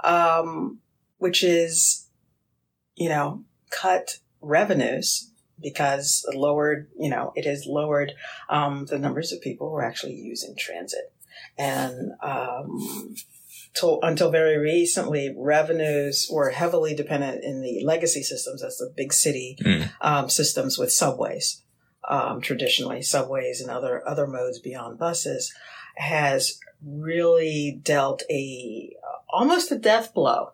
um, which is you know cut revenues because lowered, you know, it has lowered um, the numbers of people who are actually using transit. And um, to, until very recently, revenues were heavily dependent in the legacy systems, that's the big city mm. um, systems with subways. Um, traditionally, subways and other other modes beyond buses has really dealt a almost a death blow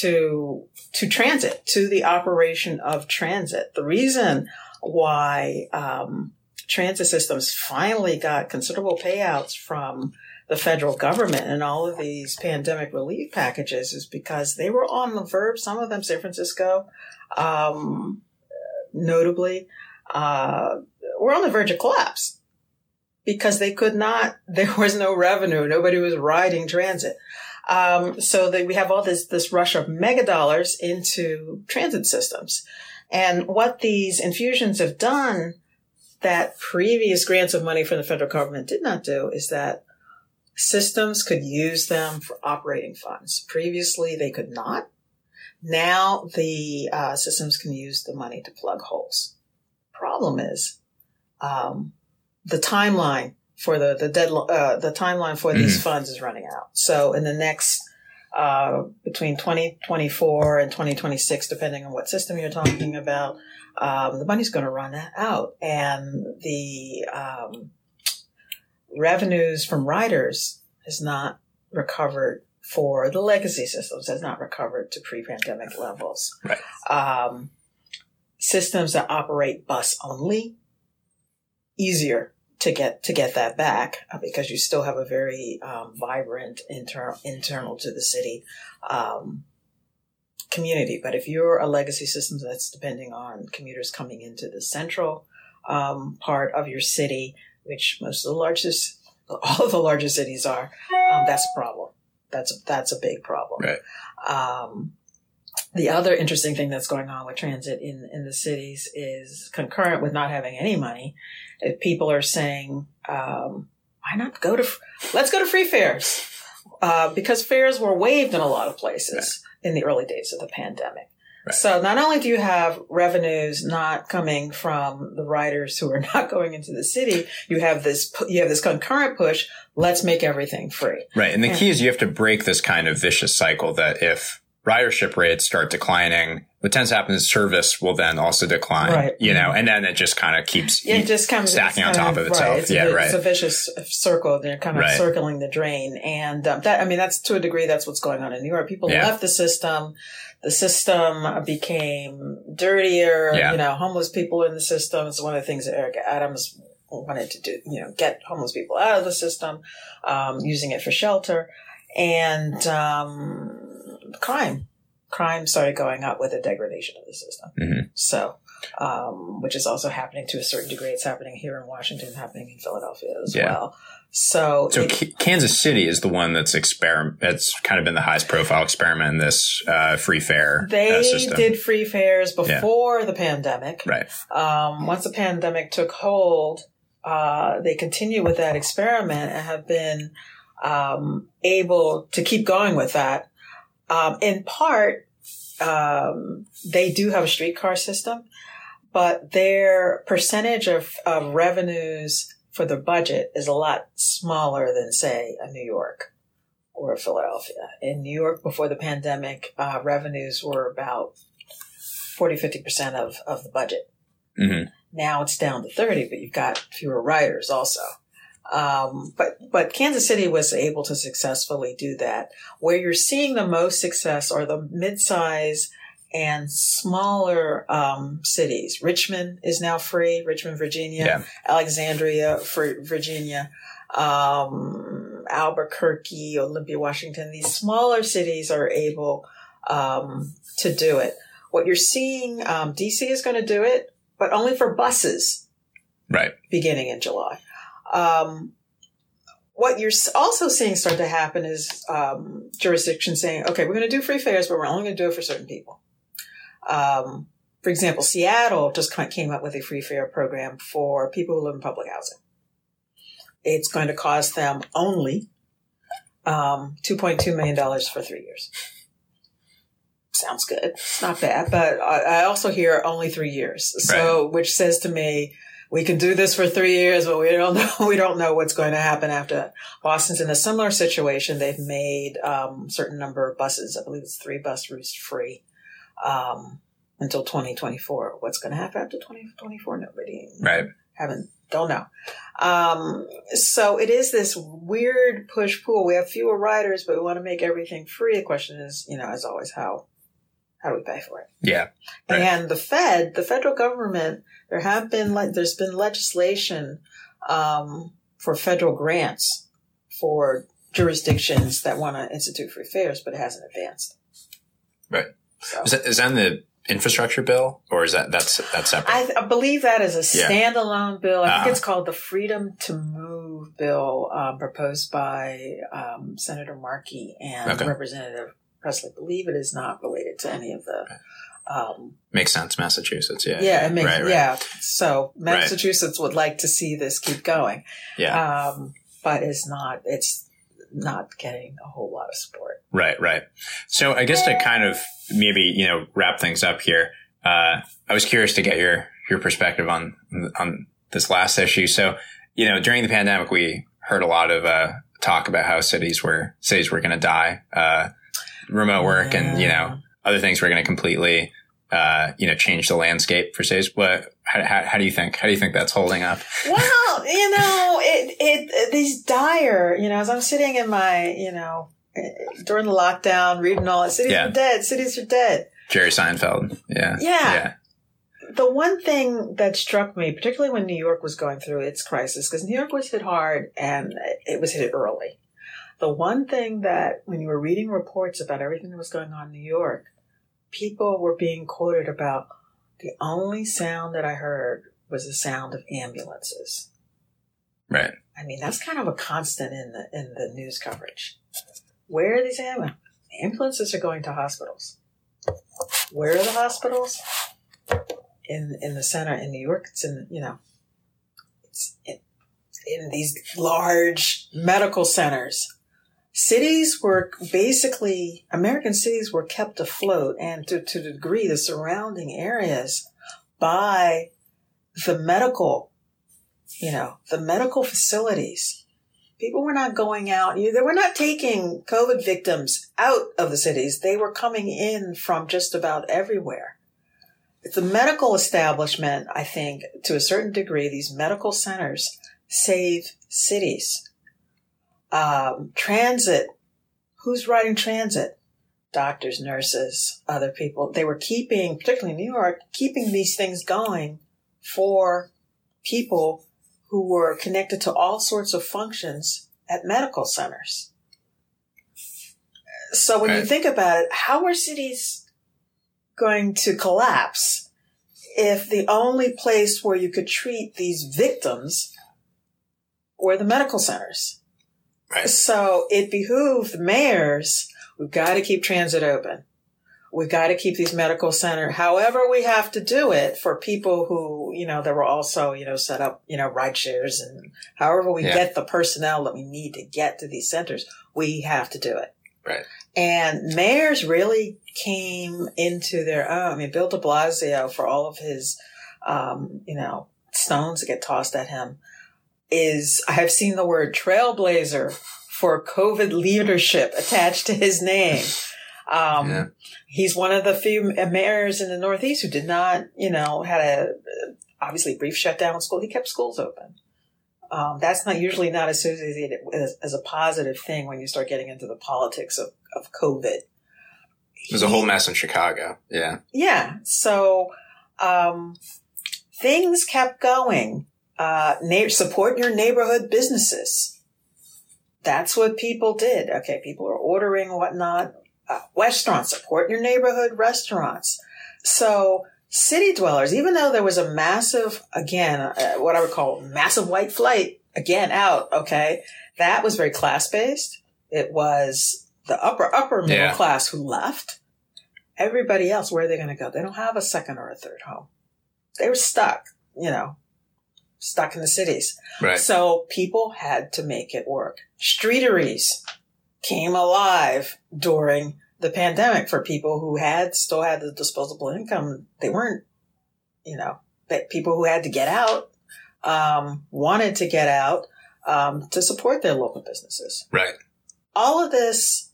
to to transit, to the operation of transit. The reason why um, transit systems finally got considerable payouts from the federal government and all of these pandemic relief packages is because they were on the verge. Some of them, San Francisco, um, notably, uh, were on the verge of collapse because they could not. There was no revenue. Nobody was riding transit. Um, so that we have all this, this rush of mega dollars into transit systems. And what these infusions have done that previous grants of money from the federal government did not do is that systems could use them for operating funds. Previously, they could not. Now the uh, systems can use the money to plug holes. Problem is, um, the timeline for the the deadline uh, the timeline for these mm. funds is running out. So in the next uh, between 2024 and 2026, depending on what system you're talking about, um, the money's going to run out, and the um, revenues from riders has not recovered for the legacy systems has not recovered to pre-pandemic levels. Right. Um, systems that operate bus only easier to get to get that back uh, because you still have a very um, vibrant internal internal to the city um, community. But if you're a legacy system that's depending on commuters coming into the central um, part of your city, which most of the largest all of the largest cities are, um, that's a problem. That's a, that's a big problem. Right. The other interesting thing that's going on with transit in, in the cities is concurrent with not having any money. If people are saying, um, why not go to, let's go to free fares. Uh, because fares were waived in a lot of places right. in the early days of the pandemic. Right. So not only do you have revenues not coming from the riders who are not going into the city, you have this you have this concurrent push. Let's make everything free. Right, and the and, key is you have to break this kind of vicious cycle that if ridership rates start declining, what tends to happen is service will then also decline, right. you know, and then it just kind of keeps it just comes stacking on top of, of itself. Right. It's yeah, a, right. It's a vicious circle. They're kind of right. circling the drain. And um, that, I mean, that's to a degree, that's what's going on in New York. People yeah. left the system. The system became dirtier. Yeah. You know, homeless people in the system. It's one of the things that Eric Adams wanted to do, you know, get homeless people out of the system, um, using it for shelter and, um, crime crime started going up with the degradation of the system. Mm-hmm. So, um, which is also happening to a certain degree. It's happening here in Washington, happening in Philadelphia as yeah. well. So, so it, Kansas City is the one that's experiment. That's kind of been the highest profile experiment in this uh, free fare. Uh, they uh, did free fares before yeah. the pandemic. Right. Um, once the pandemic took hold, uh, they continue with that experiment and have been um, able to keep going with that um, in part, um, they do have a streetcar system, but their percentage of, of revenues for the budget is a lot smaller than, say, a New York or Philadelphia. In New York, before the pandemic, uh, revenues were about 40, 50% of, of the budget. Mm-hmm. Now it's down to 30, but you've got fewer riders also. Um, but but Kansas City was able to successfully do that. Where you're seeing the most success are the mid-size and smaller um, cities. Richmond is now free. Richmond, Virginia. Yeah. Alexandria, Virginia. Um, Albuquerque, Olympia, Washington. These smaller cities are able um, to do it. What you're seeing, um, DC is going to do it, but only for buses. Right. Beginning in July. Um, what you're also seeing start to happen is um, jurisdictions saying, okay, we're going to do free fares, but we're only going to do it for certain people. Um, for example, Seattle just came up with a free fare program for people who live in public housing. It's going to cost them only um, $2.2 million for three years. sounds good. It's not bad, but I, I also hear only three years. So, right. which says to me, we can do this for three years, but we don't know, we don't know what's going to happen after. Boston's in a similar situation. They've made, um, certain number of buses. I believe it's three bus routes free, um, until 2024. What's going to happen after 2024? Nobody. Right. Haven't, don't know. Um, so it is this weird push pull. We have fewer riders, but we want to make everything free. The question is, you know, as always, how, how do we pay for it? Yeah. Right. And the Fed, the federal government, there have been like there's been legislation um, for federal grants for jurisdictions that want to institute free fares, but it hasn't advanced. Right. So. Is, that, is that in the infrastructure bill, or is that that's that's separate? I, I believe that is a standalone yeah. bill. I uh-huh. think it's called the Freedom to Move bill, um, proposed by um, Senator Markey and okay. Representative Pressley. I believe it is not related to any of the um, makes sense, Massachusetts. Yeah, yeah, it makes right, right. yeah. So Massachusetts right. would like to see this keep going. Yeah, um, but it's not. It's not getting a whole lot of support. Right, right. So I guess to kind of maybe you know wrap things up here, uh, I was curious to get your your perspective on on this last issue. So you know during the pandemic, we heard a lot of uh, talk about how cities were cities were going to die, uh, remote work, yeah. and you know other things were going to completely, uh, you know, change the landscape for cities. What, how, how, how, do you think, how do you think that's holding up? Well, you know, it, it, these dire, you know, as I'm sitting in my, you know, during the lockdown, reading all that, cities yeah. are dead, cities are dead. Jerry Seinfeld. Yeah. Yeah. Yeah the one thing that struck me, particularly when New York was going through its crisis, because New York was hit hard and it was hit early. The one thing that when you were reading reports about everything that was going on in New York, people were being quoted about the only sound that I heard was the sound of ambulances. Right. I mean, that's kind of a constant in the in the news coverage. Where are these ambulances? Ambulances are going to hospitals. Where are the hospitals? In in the center in New York. It's in you know, it's in, in these large medical centers cities were basically American cities were kept afloat and to, to a degree the surrounding areas by the medical, you know, the medical facilities. People were not going out. They were not taking COVID victims out of the cities. They were coming in from just about everywhere. The medical establishment, I think, to a certain degree, these medical centers save cities um, transit. Who's riding transit? Doctors, nurses, other people. They were keeping, particularly in New York, keeping these things going for people who were connected to all sorts of functions at medical centers. So when okay. you think about it, how are cities going to collapse if the only place where you could treat these victims were the medical centers? Right. So it behooved mayors, we've got to keep transit open. We've got to keep these medical center, however we have to do it for people who, you know, that were also, you know, set up, you know, ride shares and however we yeah. get the personnel that we need to get to these centers, we have to do it. Right. And mayors really came into their own. I mean, Bill de Blasio, for all of his, um, you know, stones that get tossed at him, is I have seen the word trailblazer for COVID leadership attached to his name. Um, yeah. He's one of the few mayors in the Northeast who did not, you know, had a obviously brief shutdown of school. He kept schools open. Um, that's not usually not associated as, as, a positive thing when you start getting into the politics of, of COVID. There's a whole mess in Chicago. Yeah. Yeah. So, um, things kept going uh, na- support your neighborhood businesses. That's what people did. Okay, people are ordering whatnot. Uh, restaurants support your neighborhood restaurants. So city dwellers, even though there was a massive, again, uh, what I would call massive white flight, again out. Okay, that was very class based. It was the upper upper middle yeah. class who left. Everybody else, where are they going to go? They don't have a second or a third home. They were stuck. You know, stuck in the cities. Right. So people had to make it work. Streeteries came alive during the pandemic for people who had still had the disposable income. They weren't, you know, that people who had to get out um, wanted to get out um, to support their local businesses. Right. All of this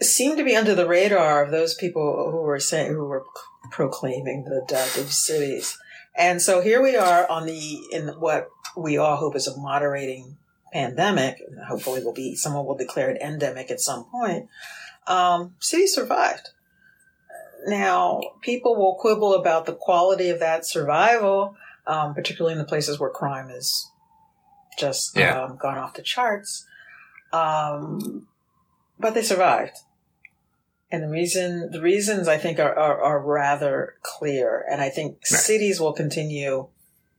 seemed to be under the radar of those people who were saying who were proclaiming the death of cities. And so here we are on the in what we all hope is a moderating pandemic. Hopefully, will be someone will declare it endemic at some point. Um, cities survived. Now, people will quibble about the quality of that survival, um, particularly in the places where crime is just Yeah. um, gone off the charts. Um, but they survived. And the reason, the reasons I think are, are, are rather clear. And I think Right. cities will continue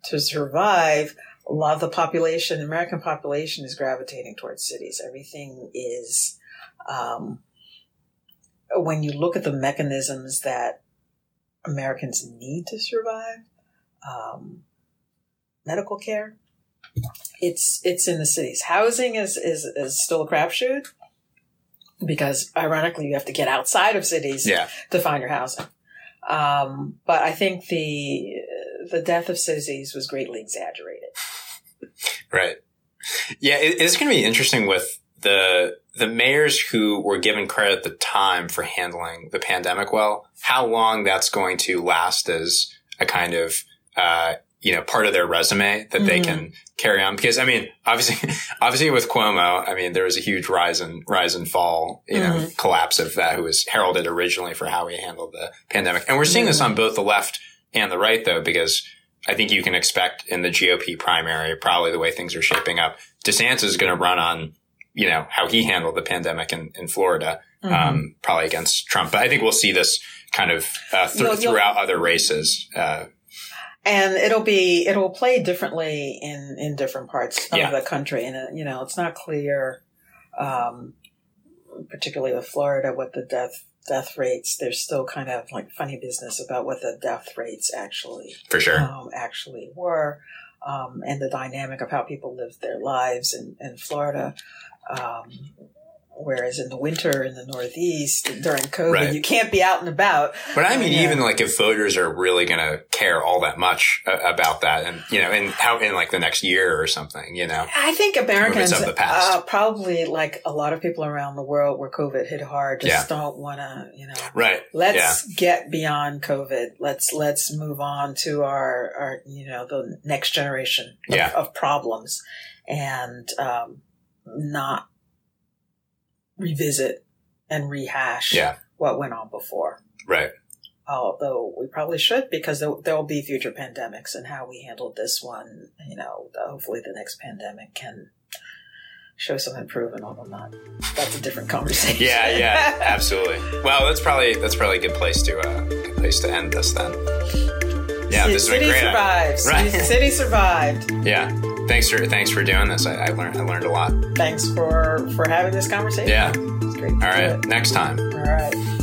to survive. A lot of the population, the American population is gravitating towards cities. Everything is, um, when you look at the mechanisms that Americans need to survive, um, medical care, it's it's in the cities. Housing is is, is still a crapshoot because ironically you have to get outside of cities Yeah. to find your housing. Um, but I think the the death of cities was greatly exaggerated. Right. Yeah, it, it's going to be interesting with the the mayors who were given credit at the time for handling the pandemic well. How long that's going to last as a kind of uh, you know part of their resume that they Mhm. can carry on. Because I mean, obviously, obviously with Cuomo, I mean there was a huge rise and rise and fall, you know, collapse of that who was heralded originally for how he handled the pandemic, and we're seeing this on both the left and the right though, because I think you can expect in the GOP primary, probably the way things are shaping up, DeSantis is going to run on, you know, how he handled the pandemic in, in Florida, Mm-hmm. um, probably against Trump. But I think we'll see this kind of uh, th- you'll- throughout other races. Uh, and it'll be it'll play differently in in different parts of Yeah. the country and uh, you know it's not clear um particularly with florida what the death death rates there's still kind of like funny business about what the death rates actually for sure. um, actually were um, and the dynamic of how people lived their lives in, in florida um, whereas in the winter in the northeast during covid Right. you can't be out and about But I mean, Yeah. even like if voters are really going to care all that much uh, about that and, you know, in how in like the next year or something, you know, I think Americans, of the past. Uh, probably like a lot of people around the world where COVID hit hard, just Yeah. don't want to, you know. right. Let's get beyond COVID. Let's let's move on to our, our you know the next generation of, Yeah. of problems, and um, not revisit and rehash Yeah. what went on before. Right. Although we probably should, because there will be future pandemics, and how we handled this one, you know, hopefully the next pandemic can show some improvement. Although not, that's a different conversation. Yeah. Yeah. absolutely. Well, that's probably, that's probably a good place to, uh, good place to end this then. Yeah. This has been city great. survives. Right. City survived. Yeah. Thanks for, thanks for doing this. I, I learned, I learned a lot. Thanks for for having this conversation. Yeah. it's great. All right. it. Next time. All right.